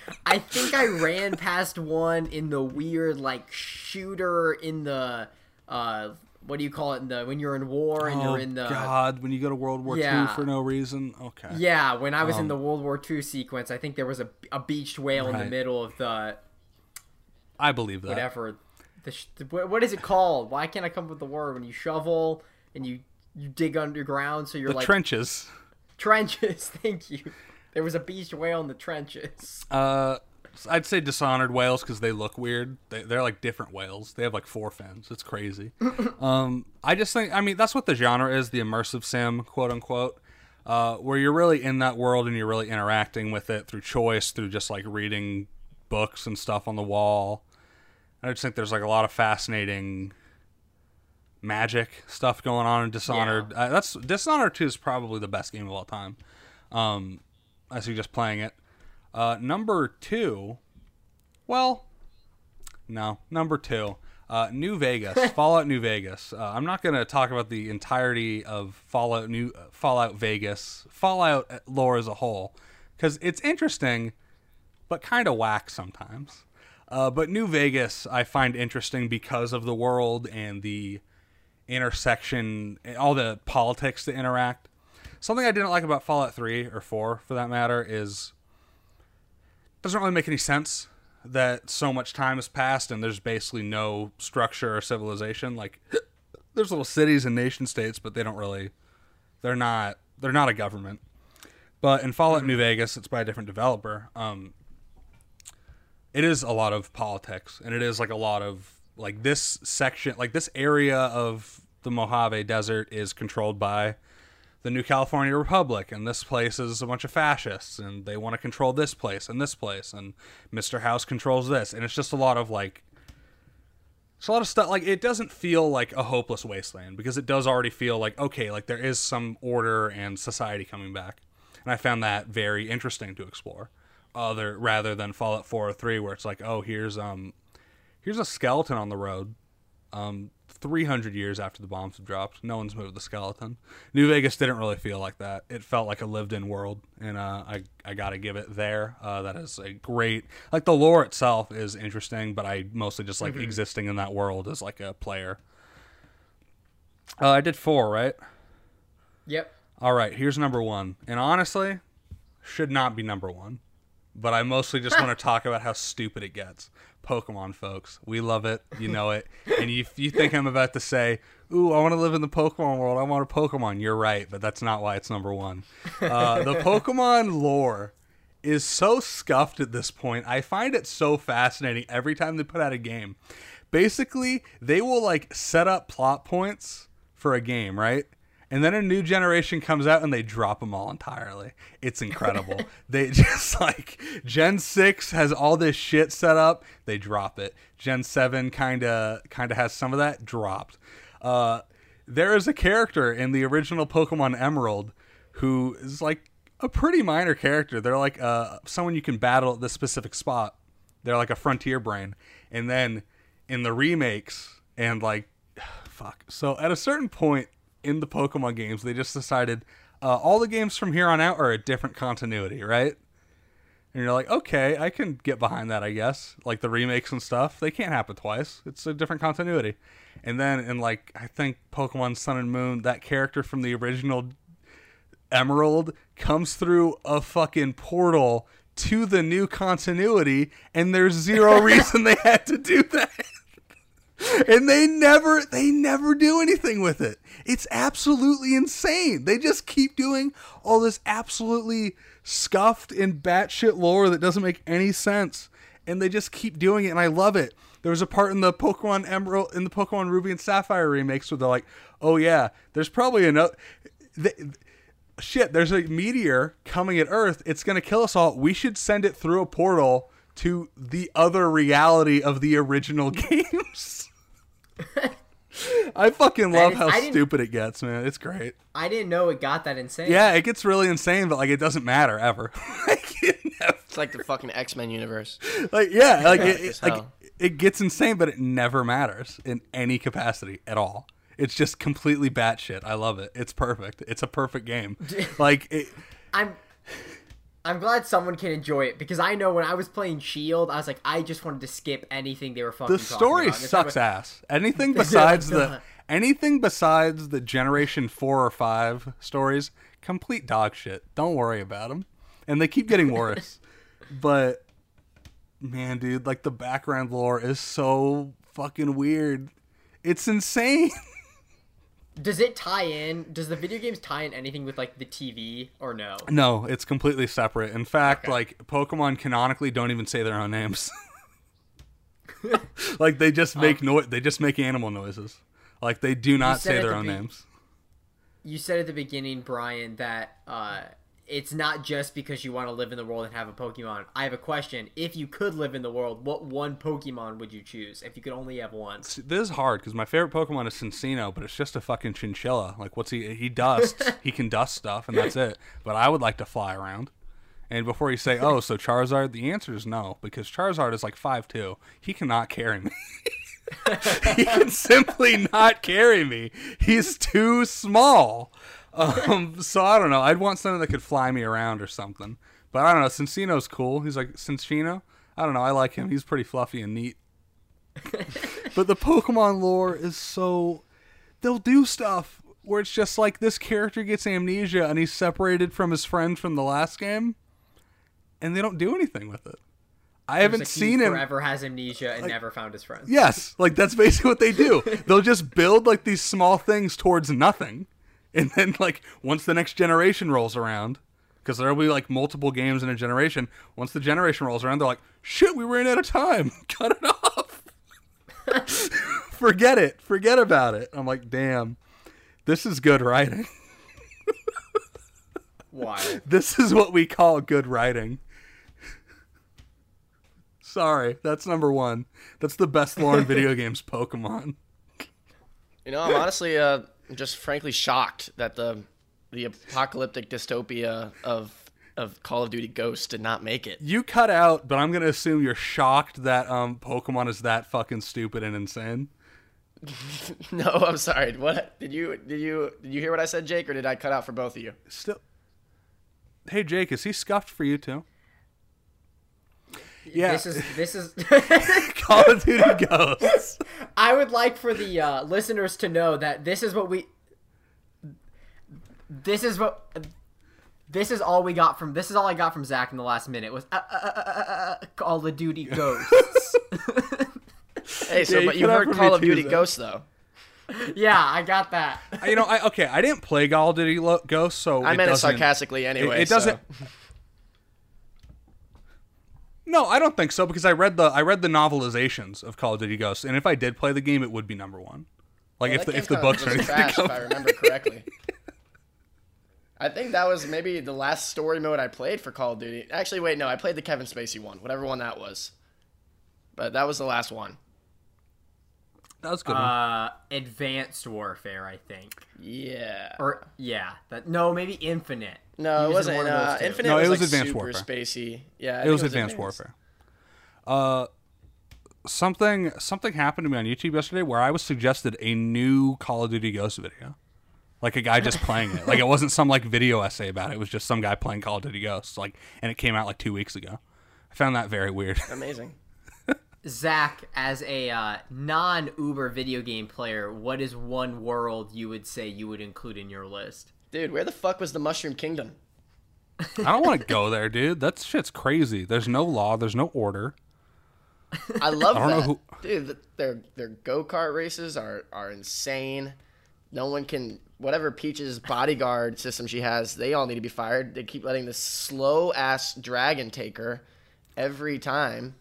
I think I ran past one in the weird like shooter in the uh what do you call it in the when you're in war and oh you're in the God! When you go to World War Yeah. II for no reason. Okay. yeah when I was in Um, the World War II sequence I think there was a, a beached whale in the middle of the I believe that. whatever the, sh- the what is it called why can't I come up with the word when you shovel and you you dig underground so you're The like trenches. trenches thank you there was a beached whale in the trenches Uh, I'd say dishonored whales because they look weird. They, they're like different whales. They have like four fins. It's crazy. um, I just think, I mean, that's what the genre is the immersive sim, quote unquote, uh, where you're really in that world and you're really interacting with it through choice, through just like reading books and stuff on the wall. I just think there's like a lot of fascinating magic stuff going on in Dishonored. Uh, that's Dishonored 2 is probably the best game of all time. Um, I suggest playing it. Uh, number two, well, no, number two, uh, New Vegas, Fallout New Vegas. Uh, I'm not going to talk about the entirety of Fallout New Fallout Vegas, Fallout lore as a whole, because it's interesting, but kind of whack sometimes. Uh, but New Vegas, I find interesting because of the world and the intersection, all the politics that interact. Something I didn't like about Fallout 3 or 4, for that matter, is doesn't really make any sense that so much time has passed and there's basically no structure or civilization. Like there's little cities and nation states, but they don't really they're not they're not a government. But in Fallout New Vegas, it's by a different developer. Um, it is a lot of politics, and it is like a lot of like this section, like this area of the Mojave Desert is controlled by the New California Republic, and this place is a bunch of fascists, and they want to control this place and this place, and Mr. House controls this, and it's just a lot of like, it's a lot of stuff. Like it doesn't feel like a hopeless wasteland because it does already feel like okay, like there is some order and society coming back, and I found that very interesting to explore. Other rather than Fallout 4 or 3, where it's like, oh, here's um, here's a skeleton on the road. Um, 300 years after the bombs have dropped. No one's moved the skeleton. New Vegas didn't really feel like that. It felt like a lived-in world, and uh, I I gotta give it there. Uh, that is a great like the lore itself is interesting, but I mostly just like existing in that world as like a player. Uh, I did four, right? Yep. All right, here's number one. And honestly, should not be number one. But I mostly just want to talk about how stupid it gets. Pokemon, folks. We love it. You know it. And if you think I'm about to say, ooh, I want to live in the Pokemon world, I want a Pokemon, you're right. But that's not why it's number one. Uh, the Pokemon lore is so scuffed at this point. I find it so fascinating every time they put out a game. Basically, they will like set up plot points for a game, right? And then a new generation comes out and they drop them all entirely. It's incredible. they just like Gen 6 has all this shit set up, they drop it. Gen 7 kind of kind of has some of that dropped. Uh there is a character in the original Pokemon Emerald who is like a pretty minor character. They're like uh someone you can battle at this specific spot. They're like a frontier brain. And then in the remakes and like fuck. So at a certain point in the Pokemon games, they just decided uh, all the games from here on out are a different continuity, right? And you're like, okay, I can get behind that, I guess. Like the remakes and stuff, they can't happen twice. It's a different continuity. And then in like I think Pokemon Sun and Moon, that character from the original Emerald comes through a fucking portal to the new continuity, and there's zero reason they had to do that and they never they never do anything with it. It's absolutely insane. They just keep doing all this absolutely scuffed and batshit lore that doesn't make any sense, and they just keep doing it, and I love it. There was a part in the Pokemon Emerald in the Pokemon Ruby and Sapphire remakes where they're like, "Oh yeah, there's probably another." Shit, there's a meteor coming at Earth. It's gonna kill us all. We should send it through a portal to the other reality of the original games. I fucking love didn't- how stupid it gets, man. It's great. I didn't know it got that insane. Yeah, it gets really insane, but like it doesn't matter ever. like, it never- It's like the fucking X Men universe. like, yeah, like it, it- like it gets insane, but it never matters in any capacity at all. It's just completely batshit. I love it. It's perfect. It's a perfect game. like it, I'm I'm glad someone can enjoy it because I know when I was playing Shield, I was like, I just wanted to skip anything they were fucking. the story. Sucks like- ass. Anything besides the anything besides the Generation Four or Five stories, complete dog shit. Don't worry about them, and they keep getting worse. but man, dude, like the background lore is so fucking weird. It's insane. Does it tie in? Does the video games tie in anything with like the TV or no? no, it's completely separate. In fact, like Pokemon canonically don't even say their own names. like they just make noise. They just make animal noises. Like they do not say their the own be- names. You said at the beginning, Brian, that uh, it's not just because you want to live in the world and have a Pokemon. I have a question. If you could live in the world, what one Pokemon would you choose? If you could only have one. This is hard because my favorite Pokemon is Cinccino, but it's just a fucking chinchilla. Like, what's he? He dusts. he can dust stuff, and that's it. But I would like to fly around. And before you say, "Oh, so Charizard," the answer is no, because Charizard is like five two. He cannot carry me. he can simply not carry me. He's too small. Um, so I don't know. I'd want something that could fly me around or something. But I don't know. Cinccino's cool. He's like Cinccino. I don't know. I like him. He's pretty fluffy and neat. but the Pokemon lore is so they'll do stuff where it's just like this character gets amnesia and he's separated from his friend from the last game, and they don't do anything with it. I haven't Like, seen him. Forever has amnesia and never found his friends. Yes, like that's basically what they do. They'll just build like these small things towards nothing, and then like once the next generation rolls around, because there'll be like multiple games in a generation. Once the generation rolls around, they're like, "Shit, we ran out of time. Cut it off. Forget it. Forget about it." I'm like, "Damn, this is good writing. Wild. This is what we call good writing." Sorry, that's number one. That's the best lore in video games, Pokemon. You know, I'm honestly uh, just frankly shocked that the the apocalyptic dystopia of of Call of Duty Ghosts did not make it. You cut out, but I'm gonna assume you're shocked that um Pokemon is that fucking stupid and insane. no, I'm sorry. What did you did you did you hear what I said, Jake, or did I cut out for both of you? Still. Hey Jake, is he scuffed for you too? Yeah. This is this is. Call of Duty Ghosts. I would like for the uh, listeners to know that this is what we. This is what. This is all we got from. This is all I got from Zach in the last minute was uh, uh, uh, uh, uh, Call of Duty Ghosts. Hey, so Yeah, but you cut out heard Call of too, Duty Ghosts though. yeah, I got that. you know, I okay, I didn't play Call of Duty Ghosts, so I it meant it sarcastically anyway. it doesn't- so- No, I don't think so because I read the I read the novelizations of Call of Duty Ghosts, and if I did play the game, it would be number one. Like Well, if the if the books are was trash, if I remember correctly. I think that was maybe the last story mode I played for Call of Duty. Actually, wait, no, I played the Kevin Spacey one, whatever one that was. But that was the last one. That was a good. one. Uh, Advanced Warfare, I think. Yeah. Or yeah, that no, maybe Infinite. No, it was wasn't. one of those Uh, two. Infinite No, was, it was like Advanced super Warfare. spacey. Yeah, I it think was Advanced Warfare. Uh, something something happened to me on YouTube yesterday where I was suggested a new Call of Duty Ghosts video, like a guy just playing it. Like it wasn't some like video essay about it. It was just some guy playing Call of Duty Ghosts. Like, and it came out like two weeks ago. I found that very weird. Amazing. Zach, as a uh, non-Uber video game player, what is one world you would say you would include in your list? Dude, where the fuck was the Mushroom Kingdom? I don't want to go there, dude. That shit's crazy. There's no law. There's no order. I love I don't know that. who- Dude, th- their their go kart races are are insane. No one can whatever Peach's bodyguard system she has. They all need to be fired. They keep letting this slow ass dragon take her every time.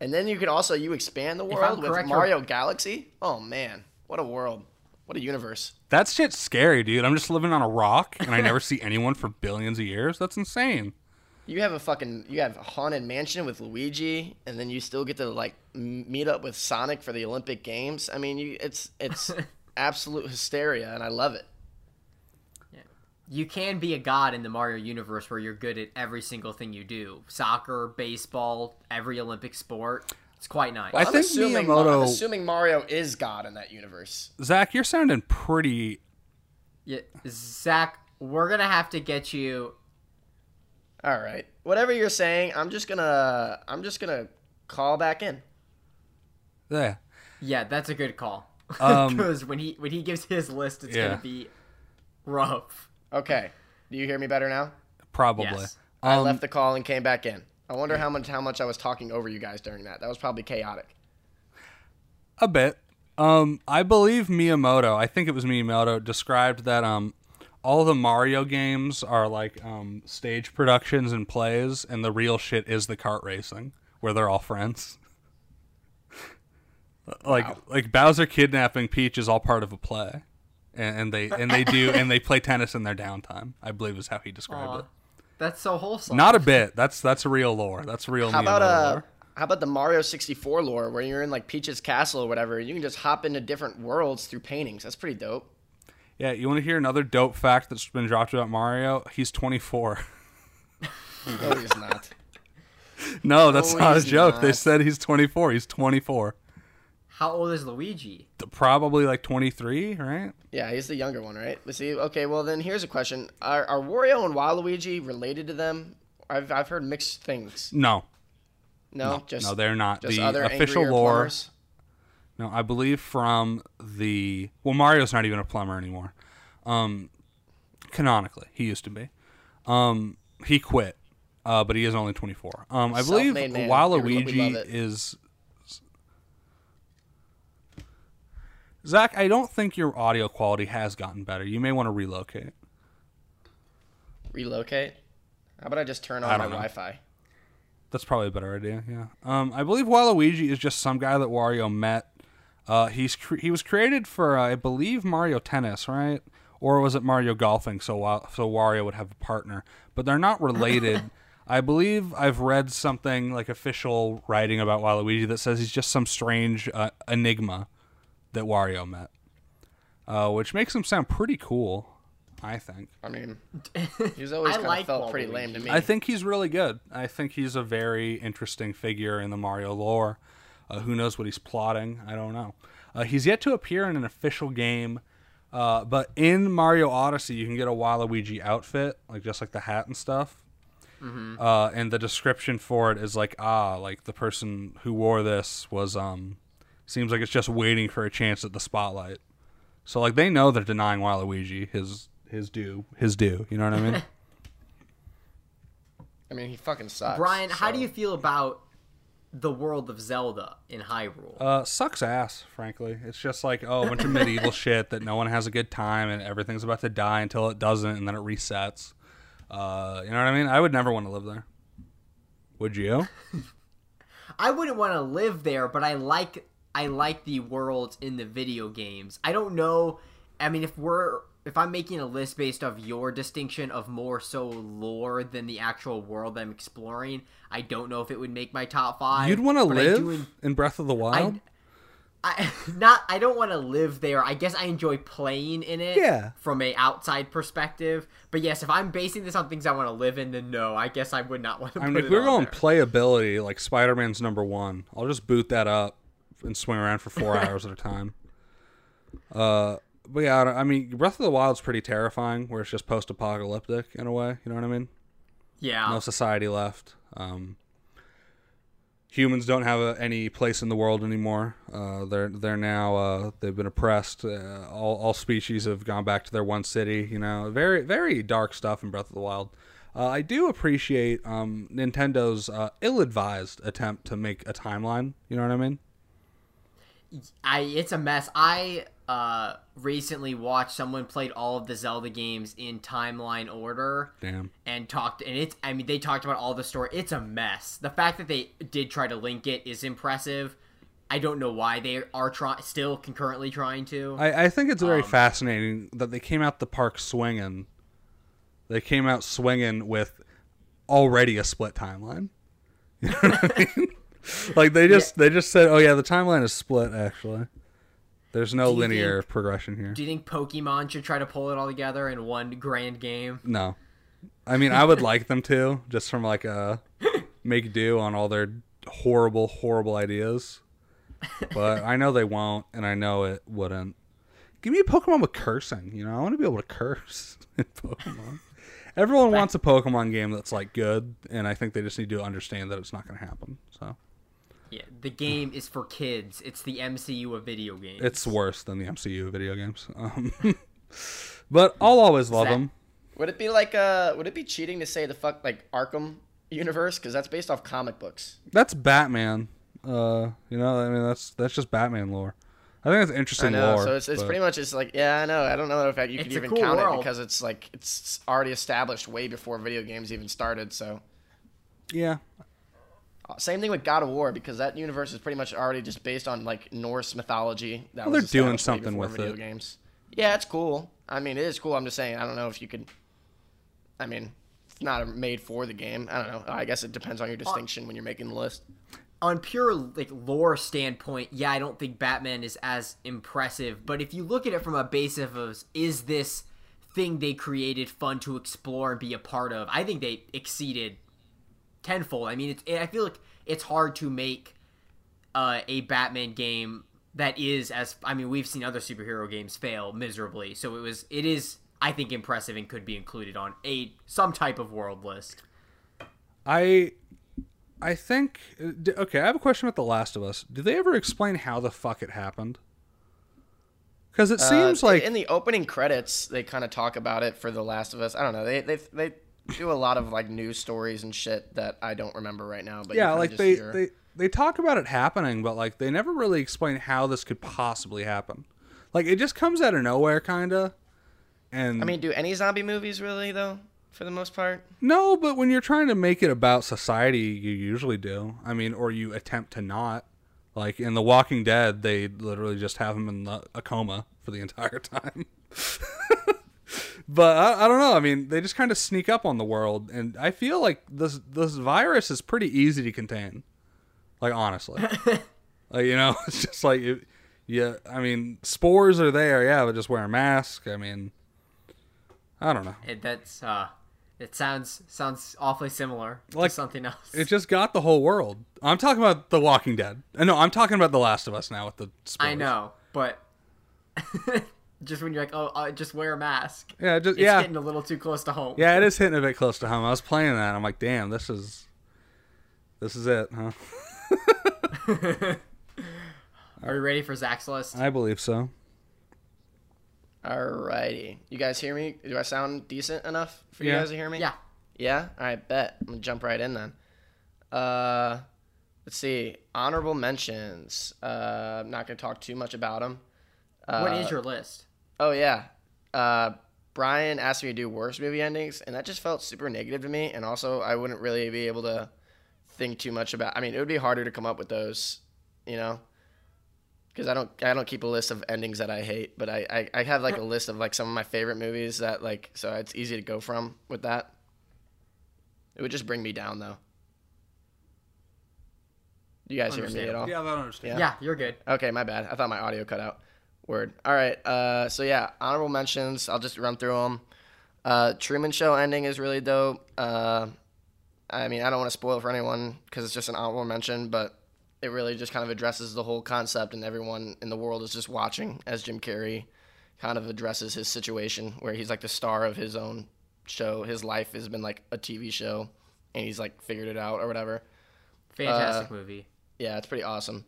And then you can also you expand the world with correct, Mario Galaxy. Oh man, what a world! What a universe! That shit's scary, dude. I'm just living on a rock and I never see anyone for billions of years. That's insane. You have a fucking you have a haunted mansion with Luigi, and then you still get to like meet up with Sonic for the Olympic Games. I mean, you it's it's absolute hysteria, and I love it. Yeah. You can be a god in the Mario universe where you're good at every single thing you do. Soccer, baseball, every Olympic sport. It's quite nice. I I'm think assuming, Miyamoto- I'm assuming Mario is God in that universe. Zach, you're sounding pretty. Yeah, Zach, we're gonna have to get you. All right, whatever you're saying, I'm just gonna I'm just gonna call back in. Yeah. Yeah, that's a good call. Um, Because when he when he gives his list, it's Yeah. gonna be rough. Okay, do you hear me better now? Probably. Yes. I Um, left the call and came back in. I wonder how much how much I was talking over you guys during that. That was probably chaotic. A bit. Um, I believe Miyamoto. I think it was Miyamoto described that um, all the Mario games are like um stage productions and plays, and the real shit is the kart racing where they're all friends. like like Bowser kidnapping Peach is all part of a play, and, and they and they do and they play tennis in their downtime. I believe is how he described Aw, it. That's so wholesome. Not a bit. That's that's a real lore. That's real. How Miyamoto about uh lore. how about the Mario 64 lore where you're in like Peach's castle or whatever, and you can just hop into different worlds through paintings. That's pretty dope. Yeah, you want to hear another dope fact that's been dropped about Mario? He's 24. No, he's not. no, that's No, not a he's joke. They said he's 24. He's 24. How old is Luigi? Probably like 23, right? Yeah, he's the younger one, right? Let's see. Okay, well then here's a question: Are, are Wario and Waluigi related to them? I've I've heard mixed things. No, No, just no, they're not. just the other official lore. plumbers? No, I believe from the well, Mario's not even a plumber anymore. Um, canonically, he used to be. Um, he quit, uh, but he is only 24. Um, I believe man. We lo- we Waluigi love it. is. Zach, I don't think your audio quality has gotten better. You may want to relocate. Relocate. How about I just turn on my know. Wi-Fi? That's probably a better idea. Yeah. Um, I believe Waluigi is just some guy that Wario met. Uh, he's cre- he was created for uh, I believe Mario Tennis, right? Or was it Mario Golfing? So Wa- so Wario would have a partner, but they're not related. I believe I've read something like official writing about Waluigi that says he's just some strange uh, enigma that Wario met, uh, which makes him sound pretty cool. I think. I mean, he's always kind like of felt pretty lame to me. I think he's really good. I think he's a very interesting figure in the Mario lore. Uh, who knows what he's plotting? I don't know. Uh, he's yet to appear in an official game, uh, but in Mario Odyssey, you can get a Waluigi outfit, like just like the hat and stuff. Uh, and the description for it is like, ah, like the person who wore this was um, seems like it's just waiting for a chance at the spotlight. So like they know they're denying Waluigi his his due his due. You know what I mean? I mean, he fucking sucks. Brian, how do you feel about the world of Zelda in Hyrule? Uh, sucks ass, frankly. It's just like oh, a bunch of medieval shit that no one has a good time, and everything's about to die until it doesn't, and then it resets. Uh, you know what I mean? I would never want to live there. Would you? I wouldn't want to live there, but I like I like the worlds in the video games. I don't know. I mean, if we're if I'm making a list based off your distinction of more so lore than the actual world I'm exploring, I don't know if it would make my top five. You'd want to live en- in Breath of the Wild? I, I not I don't want to live there. I guess I enjoy playing in it. Yeah. From a outside perspective, but yes, if I'm basing this on things I want to live in, then no, I guess I would not want to. I mean, if we're going there. playability, like Spider Man's number one, I'll just boot that up and swing around for four hours at a time. Uh, but yeah, I, I mean, Breath of the Wild's pretty terrifying, where it's just post apocalyptic in a way. You know what I mean? yeah, no society left. Um, humans don't have a, any place in the world anymore. Uh, they're they're now uh, they've been oppressed. Uh, all all species have gone back to their one city. You know, very very dark stuff in Breath of the Wild. Uh, I do appreciate um, Nintendo's uh, ill-advised attempt to make a timeline. You know what I mean? I it's a mess. I uh recently watched someone played all of the Zelda games in timeline order Damn. and talked and it's I mean they talked about all the story. It's a mess. The fact that they did try to link it is impressive. I don't know why they are try- still concurrently trying to. I, I think it's very Um, fascinating that they came out the park swinging. They came out swinging with already a split timeline. You know what I mean? like they just they just said, "Oh yeah, the timeline is split." Actually, there's no linear think- progression here. Do you think Pokemon should try to pull it all together in one grand game? no, I mean I would like them to just from like uh, a make do on all their horrible horrible ideas, but I know they won't, and I know it wouldn't. Give me a Pokemon with cursing. You know, I want to be able to curse in Pokemon. Everyone wants a Pokemon game that's like good, and I think they just need to understand that it's not going to happen. So Yeah, the game is for kids. It's the MCU of video games. it's worse than the MCU of video games. Um, but I'll always love that- them. Would it be like uh? Would it be cheating to say the fuck like Arkham universe? Because that's based off comic books. That's Batman. Uh, you know, I mean, that's that's just Batman lore. I think that's interesting I know. lore. so it's, it's but- pretty much it's like yeah, I know. I don't know if you could even cool count world. it because it's like it's already established way before video games even started. So yeah. Same thing with God of War because that universe is pretty much already just based on like Norse mythology. That Well, they're doing something with video it. games. Yeah, it's cool. I mean, it is cool. I'm just saying. I don't know if you could. I mean, it's not made for the game. I don't know. I guess it depends on your distinction when you're making the list. on pure like lore standpoint, yeah, I don't think Batman is as impressive. But if you look at it from a base of is this thing they created fun to explore and be a part of, I think they exceeded tenfold. I mean, it's I feel like it's hard to make uh, a Batman game that is as I mean we've seen other superhero games fail miserably. So it was it is I think impressive and could be included on a some type of world list. I I think uh, okay, I have a question about The Last of Us. Do they ever explain how the fuck it happened? Cuz it seems Uh, like in the opening credits, they kind of talk about it for The Last of Us. I don't know. They they they do a lot of like news stories and shit that I don't remember right now. But yeah, like they, hear- they they talk about it happening, but like they never really explain how this could possibly happen. Like it just comes out of nowhere kind of. And I mean, do any zombie movies really though? For the most part, No, but when you're trying to make it about society, you usually do. I mean, or you attempt to not. Like in The Walking Dead, they literally just have him in the, a coma for the entire time. But I, I don't know. I mean, they just kind of sneak up on the world, and I feel like this this virus is pretty easy to contain. Like honestly, like you know, it's just like it, yeah. I mean, spores are there, yeah, but just wear a mask. I mean, I don't know. It, that's uh, it sounds sounds awfully similar Like, to something else. It just got the whole world. I'm talking about The Walking Dead. Uh, No, I'm talking about The Last of Us now with the. Spores. I know, but just when you're like, oh, uh, just wear a mask. Yeah, just It's yeah, getting a little too close to home. yeah. It is hitting a bit close to home. I was playing that. I'm like, damn, this is this is it, huh? Are you ready for Zach's list? I believe so. Alrighty. You guys hear me? Do I sound decent enough for you guys to hear me? Yeah. Yeah? Alright, bet. I'm gonna jump right in then. Uh let's see. Honorable mentions. Uh I'm not gonna talk too much about them. Uh, what is your list? Oh yeah. Uh Brian asked me to do worst movie endings and that just felt super negative to me and also I wouldn't really be able to think too much about I mean it would be harder to come up with those, you know? Because I don't I don't keep a list of endings that I hate, but I, I, I have like a list of like some of my favorite movies that like so it's easy to go from with that. It would just bring me down though. You guys hear me at all? Yeah, I don't understand. Yeah, you're good. Okay, my bad. I thought my audio cut out. Word. All right. Uh, so yeah, honorable mentions. I'll just run through them. Uh, Truman Show ending is really dope. Uh, I mean, I don't want to spoil it for anyone because it's just an honorable mention, but it really just kind of addresses the whole concept, and everyone in the world is just watching as Jim Carrey kind of addresses his situation where he's like the star of his own show. His life has been like a TV show, and he's like figured it out or whatever. Fantastic Uh, movie. Yeah, it's pretty awesome.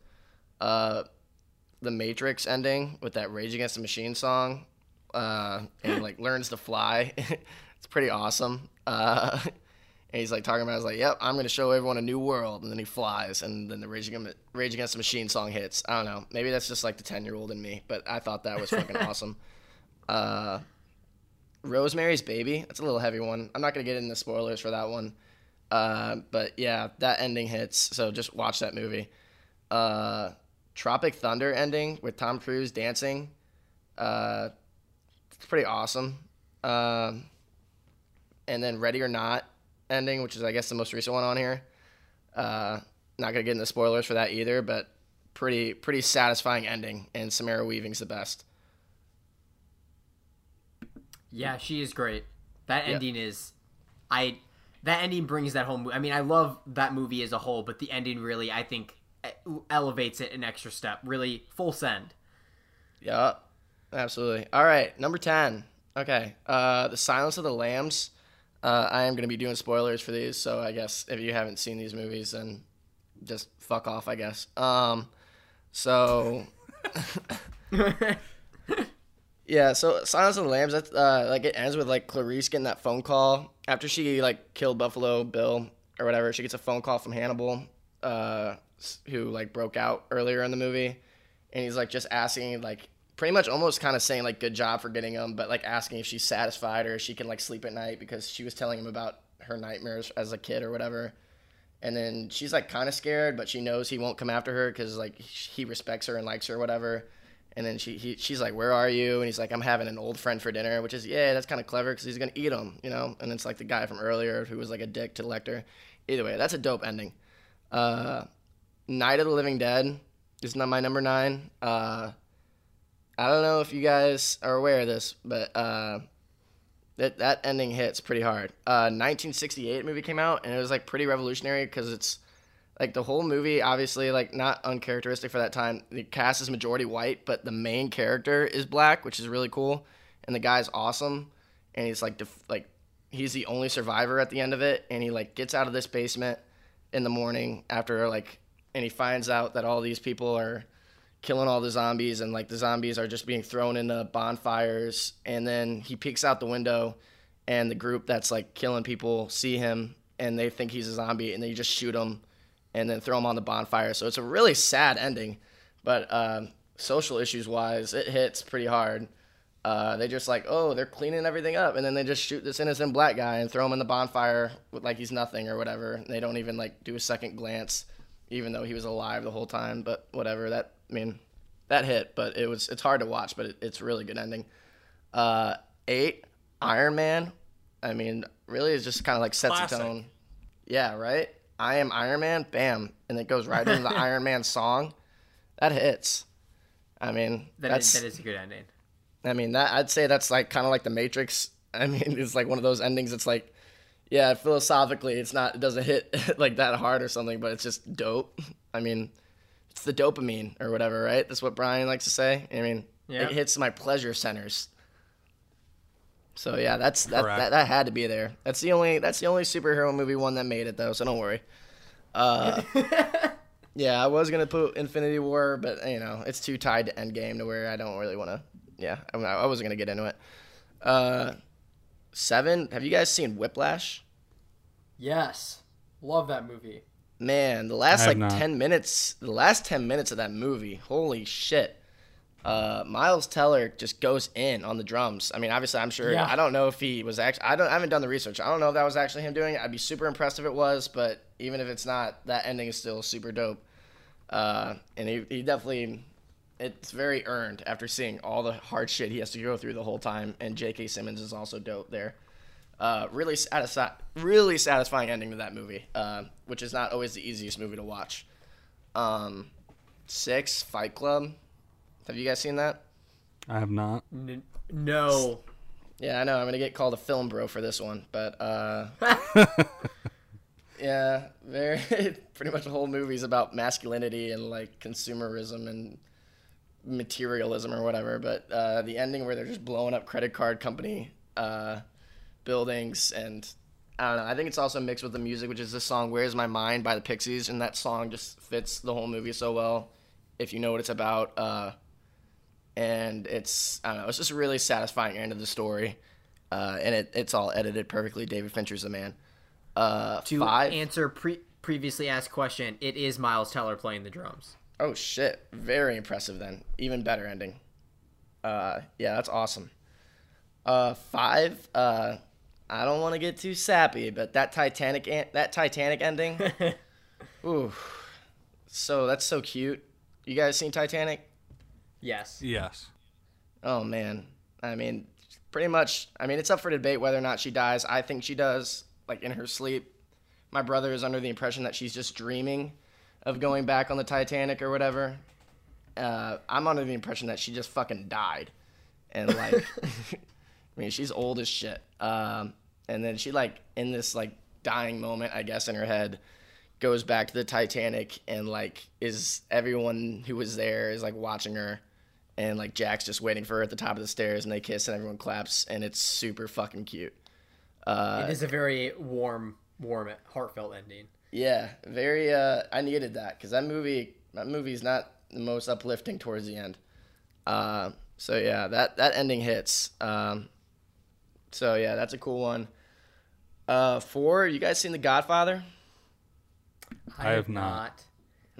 Uh, the Matrix ending with that Rage Against the Machine song, uh, and like learns to fly. it's pretty awesome. Uh, and he's like talking about, I was like, "Yep, I'm gonna show everyone a new world," and then he flies, and then the Rage Against, Rage Against the Machine song hits. I don't know, maybe that's just like the ten year old in me, but I thought that was fucking awesome. Uh, Rosemary's Baby, that's a little heavy one. I'm not gonna get into spoilers for that one. Uh, but yeah, that ending hits. So just watch that movie. Uh, Tropic Thunder ending with Tom Cruise dancing. Uh, it's pretty awesome. Um, and then Ready or Not ending, which is I guess the most recent one on here. Uh, not gonna get into spoilers for that either, but pretty pretty satisfying ending. And Samara Weaving's the best. Yeah, she is great. That ending is, I, that ending brings that home. I mean, I love that movie as a whole, but the ending really, I think, elevates it an extra step. Really, full send. Yup. Absolutely. All right, number 10. Okay. Uh The Silence of the Lambs. Uh I am going to be doing spoilers for these, so I guess if you haven't seen these movies then just fuck off, I guess. Um so Yeah, so Silence of the Lambs that's uh like it ends with like Clarice getting that phone call after she like killed Buffalo Bill or whatever. She gets a phone call from Hannibal uh who like broke out earlier in the movie and he's like just asking like pretty much almost kind of saying like good job for getting him but like asking if she's satisfied or she can like sleep at night because she was telling him about her nightmares as a kid or whatever. And then she's like kind of scared but she knows he won't come after her because like he respects her and likes her or whatever. And then she he, she's like where are you? And he's like i'm having an old friend for dinner which is yeah that's kind of clever because he's gonna eat him you know? And it's like the guy from earlier who was like a dick to lecter. Either way that's a dope ending. Uh night of the living dead is not my number nine uh I don't know if you guys are aware of this, but uh, that that ending hits pretty hard. Uh, 1968 movie came out, and it was like pretty revolutionary because it's like the whole movie, obviously, like not uncharacteristic for that time. The cast is majority white, but the main character is black, which is really cool, and the guy's awesome, and he's like def- like he's the only survivor at the end of it, and he like gets out of this basement in the morning after like, and he finds out that all these people are killing all the zombies and like the zombies are just being thrown into bonfires. And then he peeks out the window and the group that's like killing people see him and they think he's a zombie and they just shoot him and then throw him on the bonfire. So it's a really sad ending. But um, social issues wise it hits pretty hard. Uh, they just like oh they're cleaning everything up and then they just shoot this innocent black guy and throw him in the bonfire with like he's nothing or whatever. And they don't even like do a second glance even though he was alive the whole time but whatever that I mean, that hit, but it was it's hard to watch, but it, it's a really good ending. Uh, eight, Iron Man. I mean, really, it just kind of like sets Classic. the tone. Yeah, right. I am Iron Man. Bam, and it goes right into the Iron Man song. That hits. I mean, That that's. is, that is a good ending. I mean, that I'd say that's like kind of like the Matrix. I mean, it's like one of those endings. It's like, yeah, philosophically, it's not. It doesn't hit like that hard or something, but it's just dope. I mean, it's the dopamine or whatever, right? That's what Brian likes to say. I mean, Yeah. it hits my pleasure centers. So yeah, that's that, that, that had to be there. That's the only that's the only superhero movie one that made it though, so don't worry. Uh, yeah, I was gonna put Infinity War, but you know it's too tied to Endgame to where I don't really want to. Yeah, I, mean, I wasn't gonna get into it. Uh, seven. Have you guys seen Whiplash? Yes. Love that movie. Man, the last like not. ten minutes, the last ten minutes of that movie, holy shit! Uh, Miles Teller just goes in on the drums. I mean, obviously, I'm sure. Yeah. I don't know if he was actually. I don't. I haven't done the research. I don't know if that was actually him doing it. I'd be super impressed if it was, but even if it's not, that ending is still super dope. Uh, and he, he definitely, it's very earned after seeing all the hard shit he has to go through the whole time. And J.K. Simmons is also dope there. Uh, really satisfi- really satisfying ending to that movie, uh, which is not always the easiest movie to watch. Um, six Fight Club. Have you guys seen that? I have not. N- no. Yeah, I know. I'm gonna get called a film bro for this one, but uh, yeah, very pretty much the whole movie's about masculinity and like consumerism and materialism or whatever. But uh, the ending where they're just blowing up credit card company uh, buildings and I don't know. I think it's also mixed with the music, which is the song "Where's My Mind" by the Pixies, and that song just fits the whole movie so well. If you know what it's about, uh, and it's I don't know, it's just a really satisfying end of the story, uh, and it, it's all edited perfectly. David Fincher's the man. Uh, To five. answer pre- previously asked question, it is Miles Teller playing the drums. Oh shit! Very impressive. Then even better ending. Uh, yeah, that's awesome. Uh, five. Uh, I don't want to get too sappy, but that Titanic an- that Titanic ending. ooh, so that's so cute. You guys seen Titanic? Yes. Yes. Oh man, I mean, pretty much. I mean, it's up for debate whether or not she dies. I think she does, like in her sleep. My brother is under the impression that she's just dreaming of going back on the Titanic or whatever. Uh, I'm under the impression that she just fucking died, and like, I mean, she's old as shit. Um, and then she like in this like dying moment, I guess, in her head, goes back to the Titanic and like is everyone who was there is like watching her and like Jack's just waiting for her at the top of the stairs, and they kiss, and everyone claps, and it's super fucking cute. Uh, it is a very warm, warm, heartfelt ending. Yeah, very. Uh, I needed that because that movie, that movie's not the most uplifting towards the end. Uh, so yeah, that that ending hits. Um, so yeah, that's a cool one. Uh, four, you guys seen The Godfather? I have not.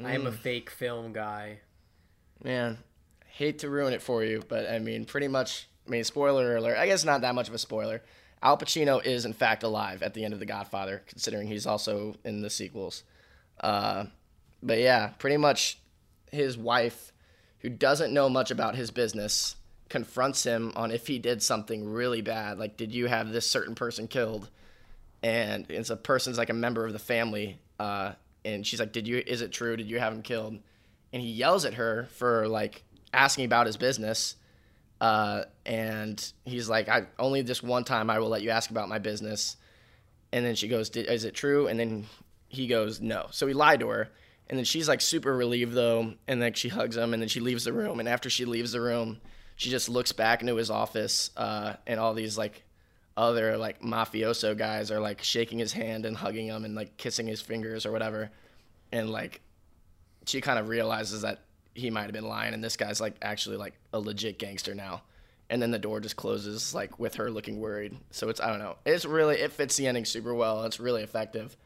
I am a fake film guy. Man, hate to ruin it for you, but I mean, pretty much. I mean, spoiler alert. I guess not that much of a spoiler. Al Pacino is in fact alive at the end of The Godfather, considering he's also in the sequels. Uh, but yeah, pretty much, his wife, who doesn't know much about his business, confronts him on if he did something really bad. Like, did you have this certain person killed? And it's a person's like a member of the family. Uh, and she's like, "Did you? Is it true? Did you have him killed?" and he yells at her for like asking about his business. Uh, and he's like, I only this one time I will let you ask about my business. And then she goes, "Did- Is it true? And then he goes, No. So he lied to her. And then she's like super relieved though. And then she hugs him and then she leaves the room. And after she leaves the room, she just looks back into his office. Uh, and all these like other like mafioso guys are like shaking his hand and hugging him and like kissing his fingers or whatever. And like she kind of realizes that he might have been lying and this guy's like actually like a legit gangster now. And then the door just closes like with her looking worried. So it's i don't know. It's really it fits the ending super well. It's really effective.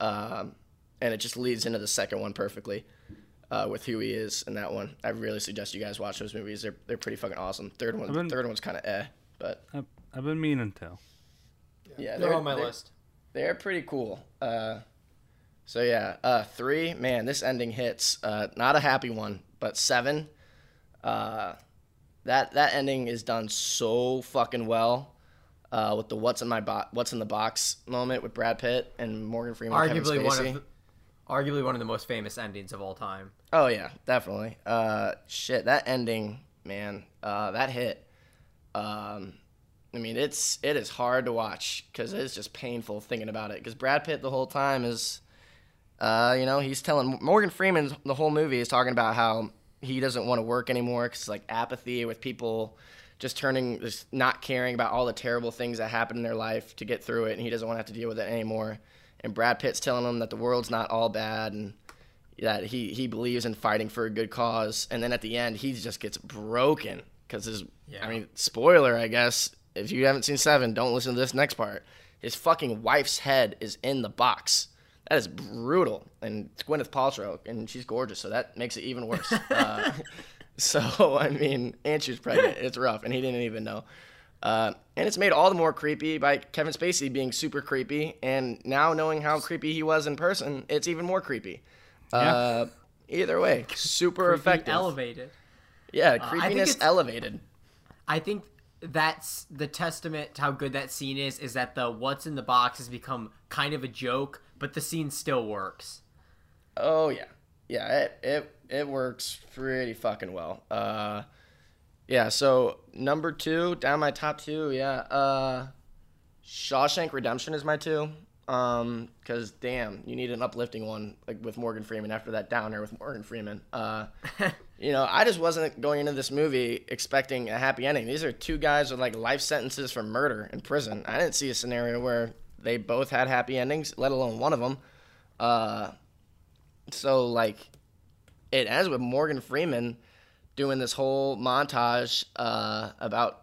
Um, and it just leads into the second one perfectly uh, with who he is in that one. I really suggest you guys watch those movies. They're, they're pretty fucking awesome. Third one been- third one's kind of eh but I've, I've been meaning to. yeah. They're on my they're- list. they're pretty cool. Uh, so yeah, uh, three, man, this ending hits. Uh, not a happy one, but seven. Uh, that that ending is done so fucking well. Uh, with the what's in my bo- what's in the box moment with Brad Pitt and Morgan Freeman. Arguably one of, the, arguably one of the most famous endings of all time. Oh yeah, definitely. Uh, shit, that ending, man, uh, that hit. Um, I mean, it's it is hard to watch because it's just painful thinking about it. Because Brad Pitt the whole time is Uh, you know, he's telling Morgan Freeman the whole movie is talking about how he doesn't want to work anymore because like apathy with people just turning, just not caring about all the terrible things that happen in their life to get through it, and he doesn't want to have to deal with it anymore. And Brad Pitt's telling him that the world's not all bad and that he he believes in fighting for a good cause. And then at the end, he just gets broken because his, Yeah. I mean, spoiler, I guess. If you haven't seen Seven, don't listen to this next part. His fucking wife's head is in the box. That is brutal. And it's Gwyneth Paltrow, and she's gorgeous, so that makes it even worse. uh, so, I mean, and she's pregnant. It's rough, and he didn't even know. Uh, and it's made all the more creepy by Kevin Spacey being super creepy, and now knowing how creepy he was in person, it's even more creepy. Uh, either way, super Creepy effective. elevated. yeah, think creepiness it's- elevated. I think that's the testament to how good that scene is. Is that the what's in the box has become kind of a joke, but the scene still works. Oh yeah, yeah. It it it works pretty fucking well. Uh, yeah. So number two, down my top two. Yeah. Uh, Shawshank Redemption is my two. Um, because damn, you need an uplifting one like with Morgan Freeman after that downer with Morgan Freeman. Uh, you know, I just wasn't going into this movie expecting a happy ending. These are two guys with like life sentences for murder in prison. I didn't see a scenario where they both had happy endings, let alone one of them. Uh, so like it ends with Morgan Freeman doing this whole montage uh, about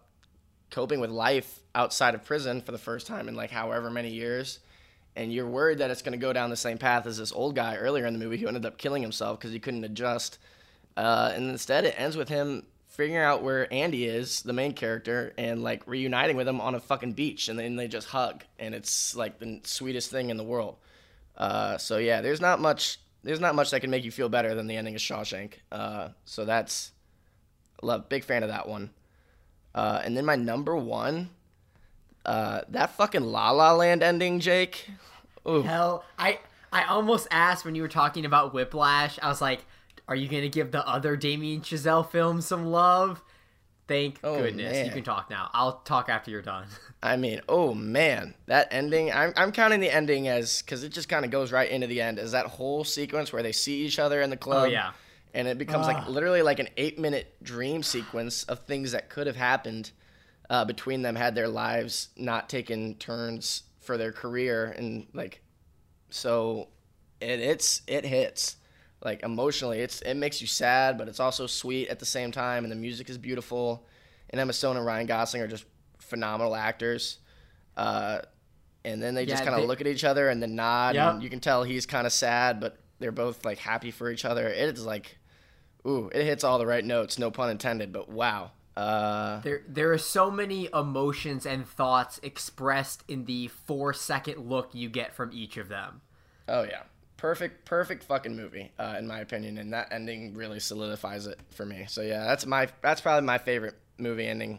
coping with life outside of prison for the first time in like however many years and you're worried that it's going to go down the same path as this old guy earlier in the movie who ended up killing himself because he couldn't adjust uh, and instead it ends with him figuring out where andy is the main character and like reuniting with him on a fucking beach and then they just hug and it's like the sweetest thing in the world uh, so yeah, there's not much. There's not much that can make you feel better than the ending of Shawshank. Uh, so that's love. Big fan of that one. Uh, and then my number one, uh, that fucking La La Land ending, Jake. Ooh, Hell, I I almost asked when you were talking about Whiplash. I was like, "Are you gonna give the other Damien Chazelle film some love?" Thank Oh, goodness you can talk now. I'll talk after you're done. I mean, oh man, that ending. I'm I'm counting the ending as because it just kind of goes right into the end. As that whole sequence where they see each other in the club. Oh, yeah. and it becomes like literally like an eight minute dream sequence of things that could have happened uh, between them had their lives not taken turns for their career and like so it it's it hits like emotionally it's it makes you sad but it's also sweet at the same time and the music is beautiful. And Emma Stone and Ryan Gosling are just phenomenal actors. Uh, and then they just kind of look at each other and then nod Yep. and you can tell he's kind of sad but they're both like happy for each other. It's like ooh it hits all the right notes no pun intended but wow. Uh, There there are so many emotions and thoughts expressed in the four second look you get from each of them. Oh yeah, perfect, perfect fucking movie, uh, in my opinion, and that ending really solidifies it for me. So yeah, that's my that's probably my favorite movie ending.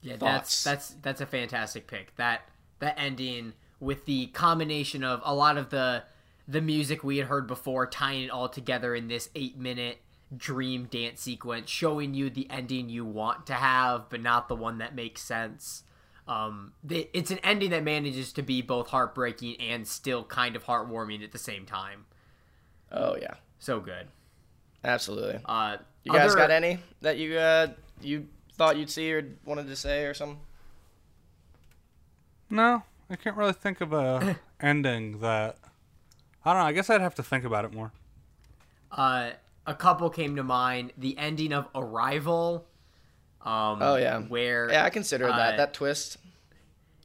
Yeah, Thoughts? that's that's that's a fantastic pick. That that ending with the combination of a lot of the the music we had heard before, tying it all together in this eight minute dream dance sequence, showing you the ending you want to have, but not the one that makes sense. Um, the- it's an ending that manages to be both heartbreaking and still kind of heartwarming at the same time. Oh yeah, So good. absolutely. Uh, You guys other- got any that you uh you thought you'd see or wanted to say or something? No, I can't really think of a ending that. I don't know. I guess I'd have to think about it more. uh, a couple came to mind. The ending of Arrival. Um, Oh yeah, where yeah I consider that uh, that twist.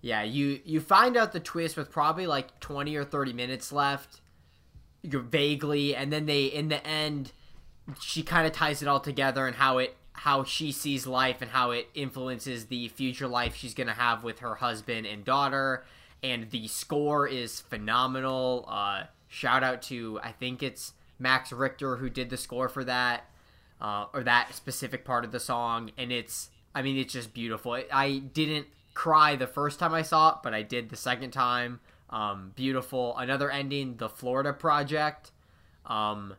Yeah you you find out the twist with probably like 20 or 30 minutes left you're vaguely and then they in the end she kind of ties it all together and how it how she sees life and how it influences the future life she's gonna have with her husband and daughter and the score is phenomenal uh shout out to i think it's max richter who did the score for that uh, or that specific part of the song, and it's I mean it's just beautiful. I didn't cry the first time I saw it, but I did the second time. Um, beautiful. Another ending, the Florida Project. Um,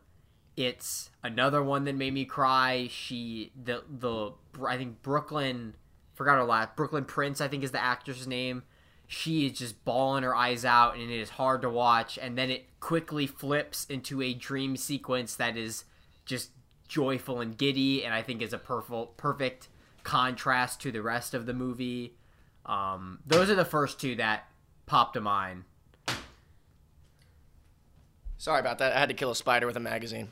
it's another one that made me cry. She the the I think Brooklyn forgot her last Brooklyn Prince I think is the actress name. she is just bawling her eyes out and it is hard to watch and then it quickly flips into a dream sequence that is just joyful and giddy and i think is a perfect perfect contrast to the rest of the movie um, those are the first two that popped to mind Sorry about that. I had to kill a spider with a magazine.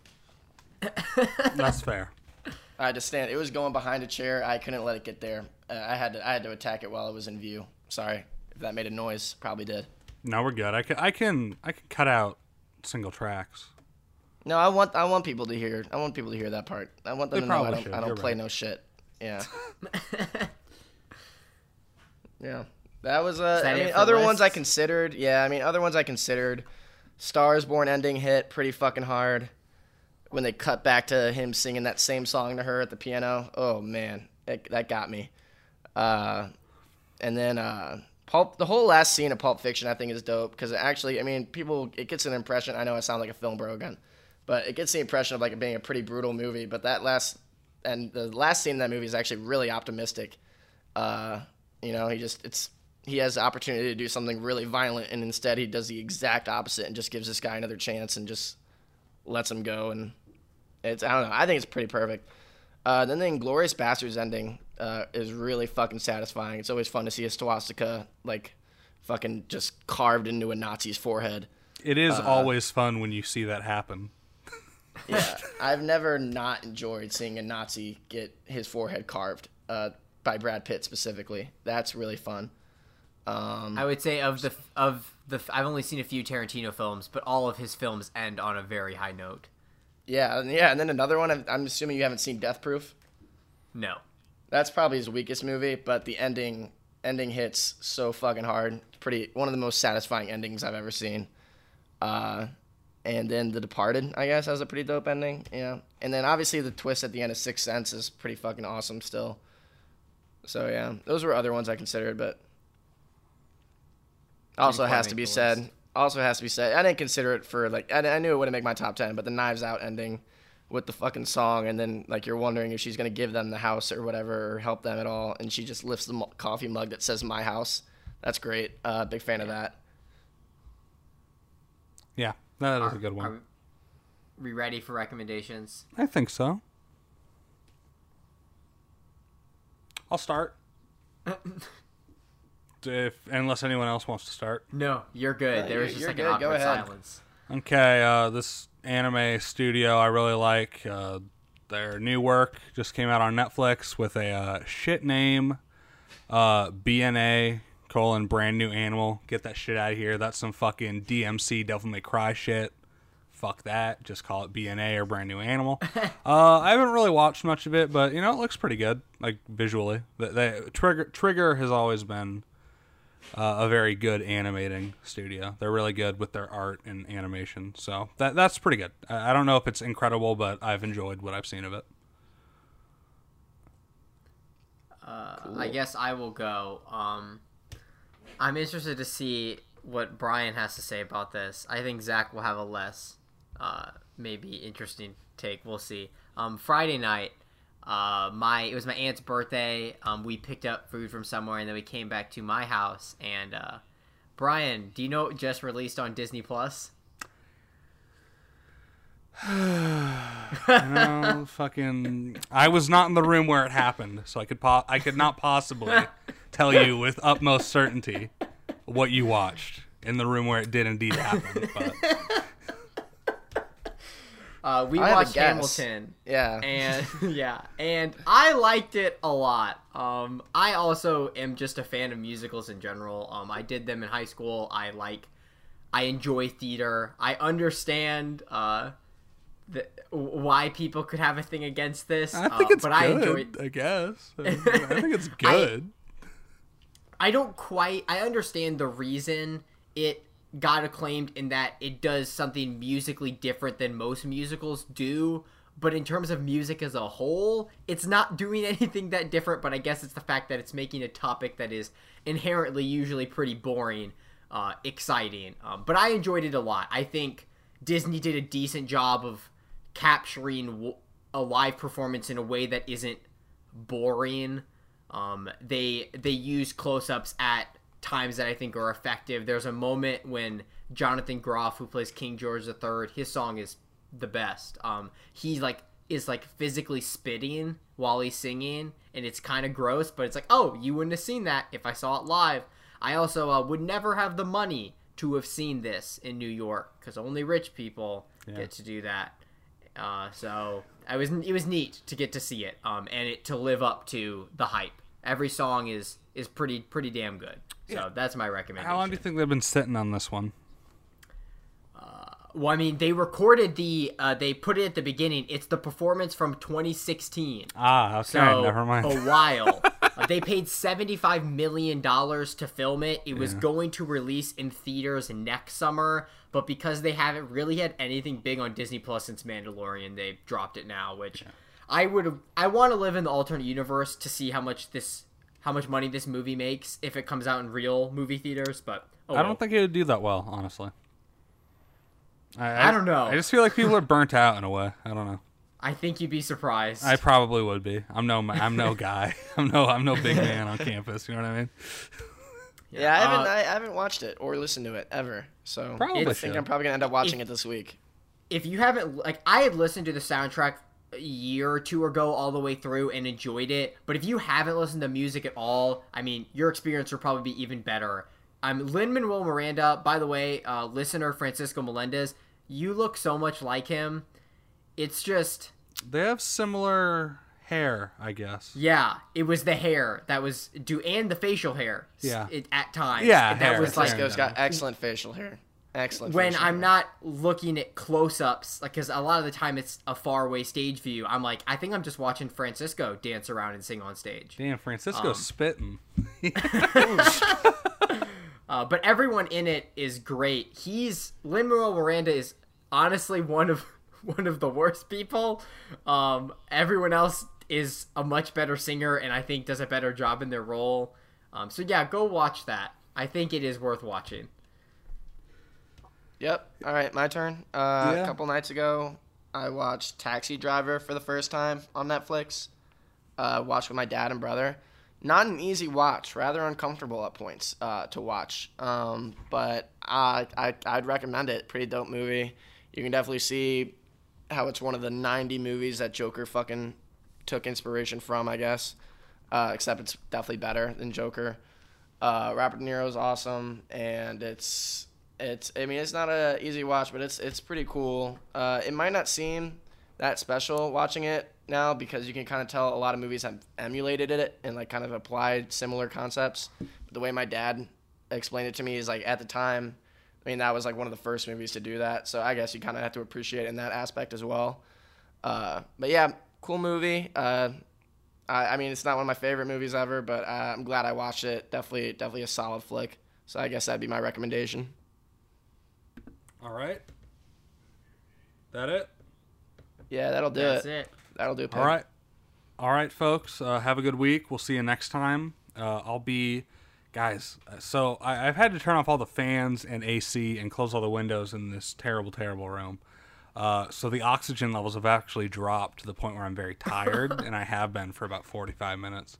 That's fair. I had to stand. It was going behind a chair. I couldn't let it get there. Uh, I had to. I had to attack it while it was in view. Sorry if that made a noise. Probably did. No, we're good. I can I can I can cut out single tracks. No, I want. I want people to hear. I want people to hear that part. I want them They to know I probably don't. should. I don't play right. no shit. Yeah. yeah. That was. Uh, that I mean, other ones I considered. Yeah, I mean, other ones I considered. Stars Born ending hit pretty fucking hard. When they cut back to him singing that same song to her at the piano. Oh man, it, that got me. Uh, and then uh, Pulp, the whole last scene of Pulp Fiction, I think is dope because it actually, I mean, people, it gets an impression. I know I sound like a film bro again, but it gets the impression of like it being a pretty brutal movie. But that last, and the last scene in that movie is actually really optimistic. Uh, you know, he just, it's, he has the opportunity to do something really violent, and instead he does the exact opposite and just gives this guy another chance and just lets him go. And it's, I don't know, I think it's pretty perfect. Uh, then the Inglourious Basterds ending uh, is really fucking satisfying. It's always fun to see a swastika like fucking just carved into a Nazi's forehead. It is Uh, always fun when you see that happen. Yeah, I've never not enjoyed seeing a Nazi get his forehead carved uh, by Brad Pitt specifically. That's really fun. Um, I would say of the of the I've only seen a few Tarantino films, but all of his films end on a very high note. yeah, and yeah, and then another one. I'm, I'm assuming you haven't seen Death Proof. No. That's probably his weakest movie, but the ending ending hits so fucking hard. Pretty one of the most satisfying endings I've ever seen. Uh, and then The Departed, I guess, has a pretty dope ending. Yeah, and then obviously the twist at the end of Sixth Sense is pretty fucking awesome still. So yeah, those were other ones I considered, but also quite has to be said. list. Also has to be said. I didn't consider it for like I, I knew it wouldn't make my top ten, but the Knives Out ending with the fucking song, and then like you're wondering if she's gonna give them the house or whatever, or help them at all, and she just lifts the mu- coffee mug that says "My House." That's great. Uh, big fan of that. Yeah, that is a good one. Are one. we ready for recommendations? I think so. I'll start. if unless anyone else wants to start. No, you're good. No, there was you're- just like good. an Go awkward ahead. silence. Okay, uh, this anime studio I really like. Uh, their new work just came out on Netflix with a uh, shit name. Uh, BNA colon brand new animal. Get that shit out of here. That's some fucking DMC Devil May Cry shit. Fuck that. Just call it BNA or brand new animal. uh, I haven't really watched much of it, but you know it looks pretty good, like visually. The, the Trigger Trigger has always been uh, a very good animating studio. They're really good with their art and animation, so that that's pretty good. I, I don't know if it's incredible, but I've enjoyed what I've seen of it. Uh, I guess I will go. Um, I'm interested to see what Brian has to say about this. I think Zach will have a less, uh, maybe interesting take. We'll see. Um, Friday night, uh, my it was my aunt's birthday. Um, we picked up food from somewhere, and then we came back to my house. And uh, Brian, do you know what just released on Disney Plus? No, fucking. I was not in the room where it happened, so I could po- I could not possibly tell you with utmost certainty what you watched in the room where it did indeed happen. But Uh, we I watched. Hamilton. Yeah. and yeah, and I liked it a lot. Um, I also am just a fan of musicals in general. Um, I did them in high school. I like, I enjoy theater. I understand uh, the, why people could have a thing against this. I think uh, it's but good. I enjoy. I guess. I think it's good. I don't quite. I understand the reason it got acclaimed in that it does something musically different than most musicals do. But in terms of music as a whole, it's not doing anything that different. But I guess it's the fact that it's making a topic that is inherently usually pretty boring, uh, exciting. Um, but I enjoyed it a lot. I think Disney did a decent job of capturing a live performance in a way that isn't boring. Um, they they use close-ups at times that I think are effective. There's a moment when Jonathan Groff, who plays King George III, his song is the best. Um, he like is like physically spitting while he's singing, and it's kind of gross, but it's like, oh, you wouldn't have seen that if I saw it live. I also uh, would never have the money to have seen this in New York because only rich people Yeah. get to do that. Uh, so I was it was neat to get to see it, um, and it to live up to the hype. Every song is is pretty pretty damn good. So that's my recommendation. How long do you think they've been sitting on this one? Well, I mean, they recorded the uh, they put it at the beginning. It's the performance from 2016. Ah, okay, So never mind. a while. Uh, they paid seventy-five million dollars to film it. It was going to release in theaters next summer, but because they haven't really had anything big on Disney Plus since Mandalorian, they dropped it now. Which I would I want to live in the alternate universe to see how much this how much money this movie makes if it comes out in real movie theaters. But oh I don't think it would do that well, honestly. I, I don't know. I just feel like people are burnt out in a way. I don't know. I think you'd be surprised. I probably would be. I'm no. I'm no guy. I'm no. I'm no big man on campus. You know what I mean? Yeah, I haven't Uh, I, I haven't watched it or listened to it ever. So Probably I should. think I'm probably gonna end up watching If- it this week. if you haven't like I had listened to the soundtrack a year or two ago all the way through and enjoyed it, but if you haven't listened to music at all, I mean, your experience will probably be even better. I'm Lin Manuel Miranda, by the way, uh, listener Francisco Melendez. You look so much like him. It's just They have similar hair, I guess. yeah, it was the hair that was do and the facial hair. Yeah. it, at times. Yeah, that hair, was it's like hair. Francisco's got excellent facial hair. Excellent. when I'm not looking at close-ups, like because a lot of the time it's a faraway stage view. I'm like, I think I'm just watching Francisco dance around and sing on stage. Damn, Francisco's Um, spitting. Uh, but everyone in it is great. He's Lin Manuel Miranda is honestly one of one of the worst people. Um, everyone else is a much better singer, and I think does a better job in their role. Um, so yeah, go watch that. I think it is worth watching. Yep. All right, my turn. Uh, Yeah. A couple nights ago, I watched Taxi Driver for the first time on Netflix. Uh, watched with my dad and brother. Not an easy watch, rather uncomfortable at points uh, to watch. Um, but I, I I'd recommend it. Pretty dope movie. You can definitely see how it's one of the 90 movies that Joker fucking took inspiration from, I guess. Uh, except it's definitely better than Joker. Uh, Robert De Niro's awesome, and it's it's. I mean, it's not a easy watch, but it's it's pretty cool. Uh, it might not seem that special watching it now because you can kind of tell a lot of movies have emulated it and like kind of applied similar concepts. But the way my dad explained it to me is like at the time, I mean that was like one of the first movies to do that. So I guess you kind of have to appreciate in that aspect as well. Uh, but yeah, cool movie. Uh, I, I mean, it's not one of my favorite movies ever, but uh, I'm glad I watched it. Definitely, definitely a solid flick. So I guess that'd be my recommendation. All right. That it? Yeah, that'll do That's it. it. That'll do it. All right. All right, folks. Uh, have a good week. We'll see you next time. Uh, I'll be, guys. uh, So I, I've had to turn off all the fans and AC and close all the windows in this terrible, terrible room. Uh, so the oxygen levels have actually dropped to the point where I'm very tired, and I have been for about 45 minutes.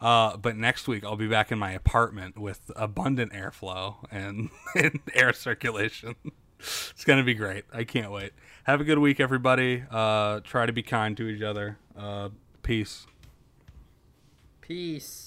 Uh, but next week I'll be back in my apartment with abundant airflow and, and air circulation. It's gonna be great. I can't wait. Have a good week, everybody. Uh, try to be kind to each other. Uh, peace. Peace.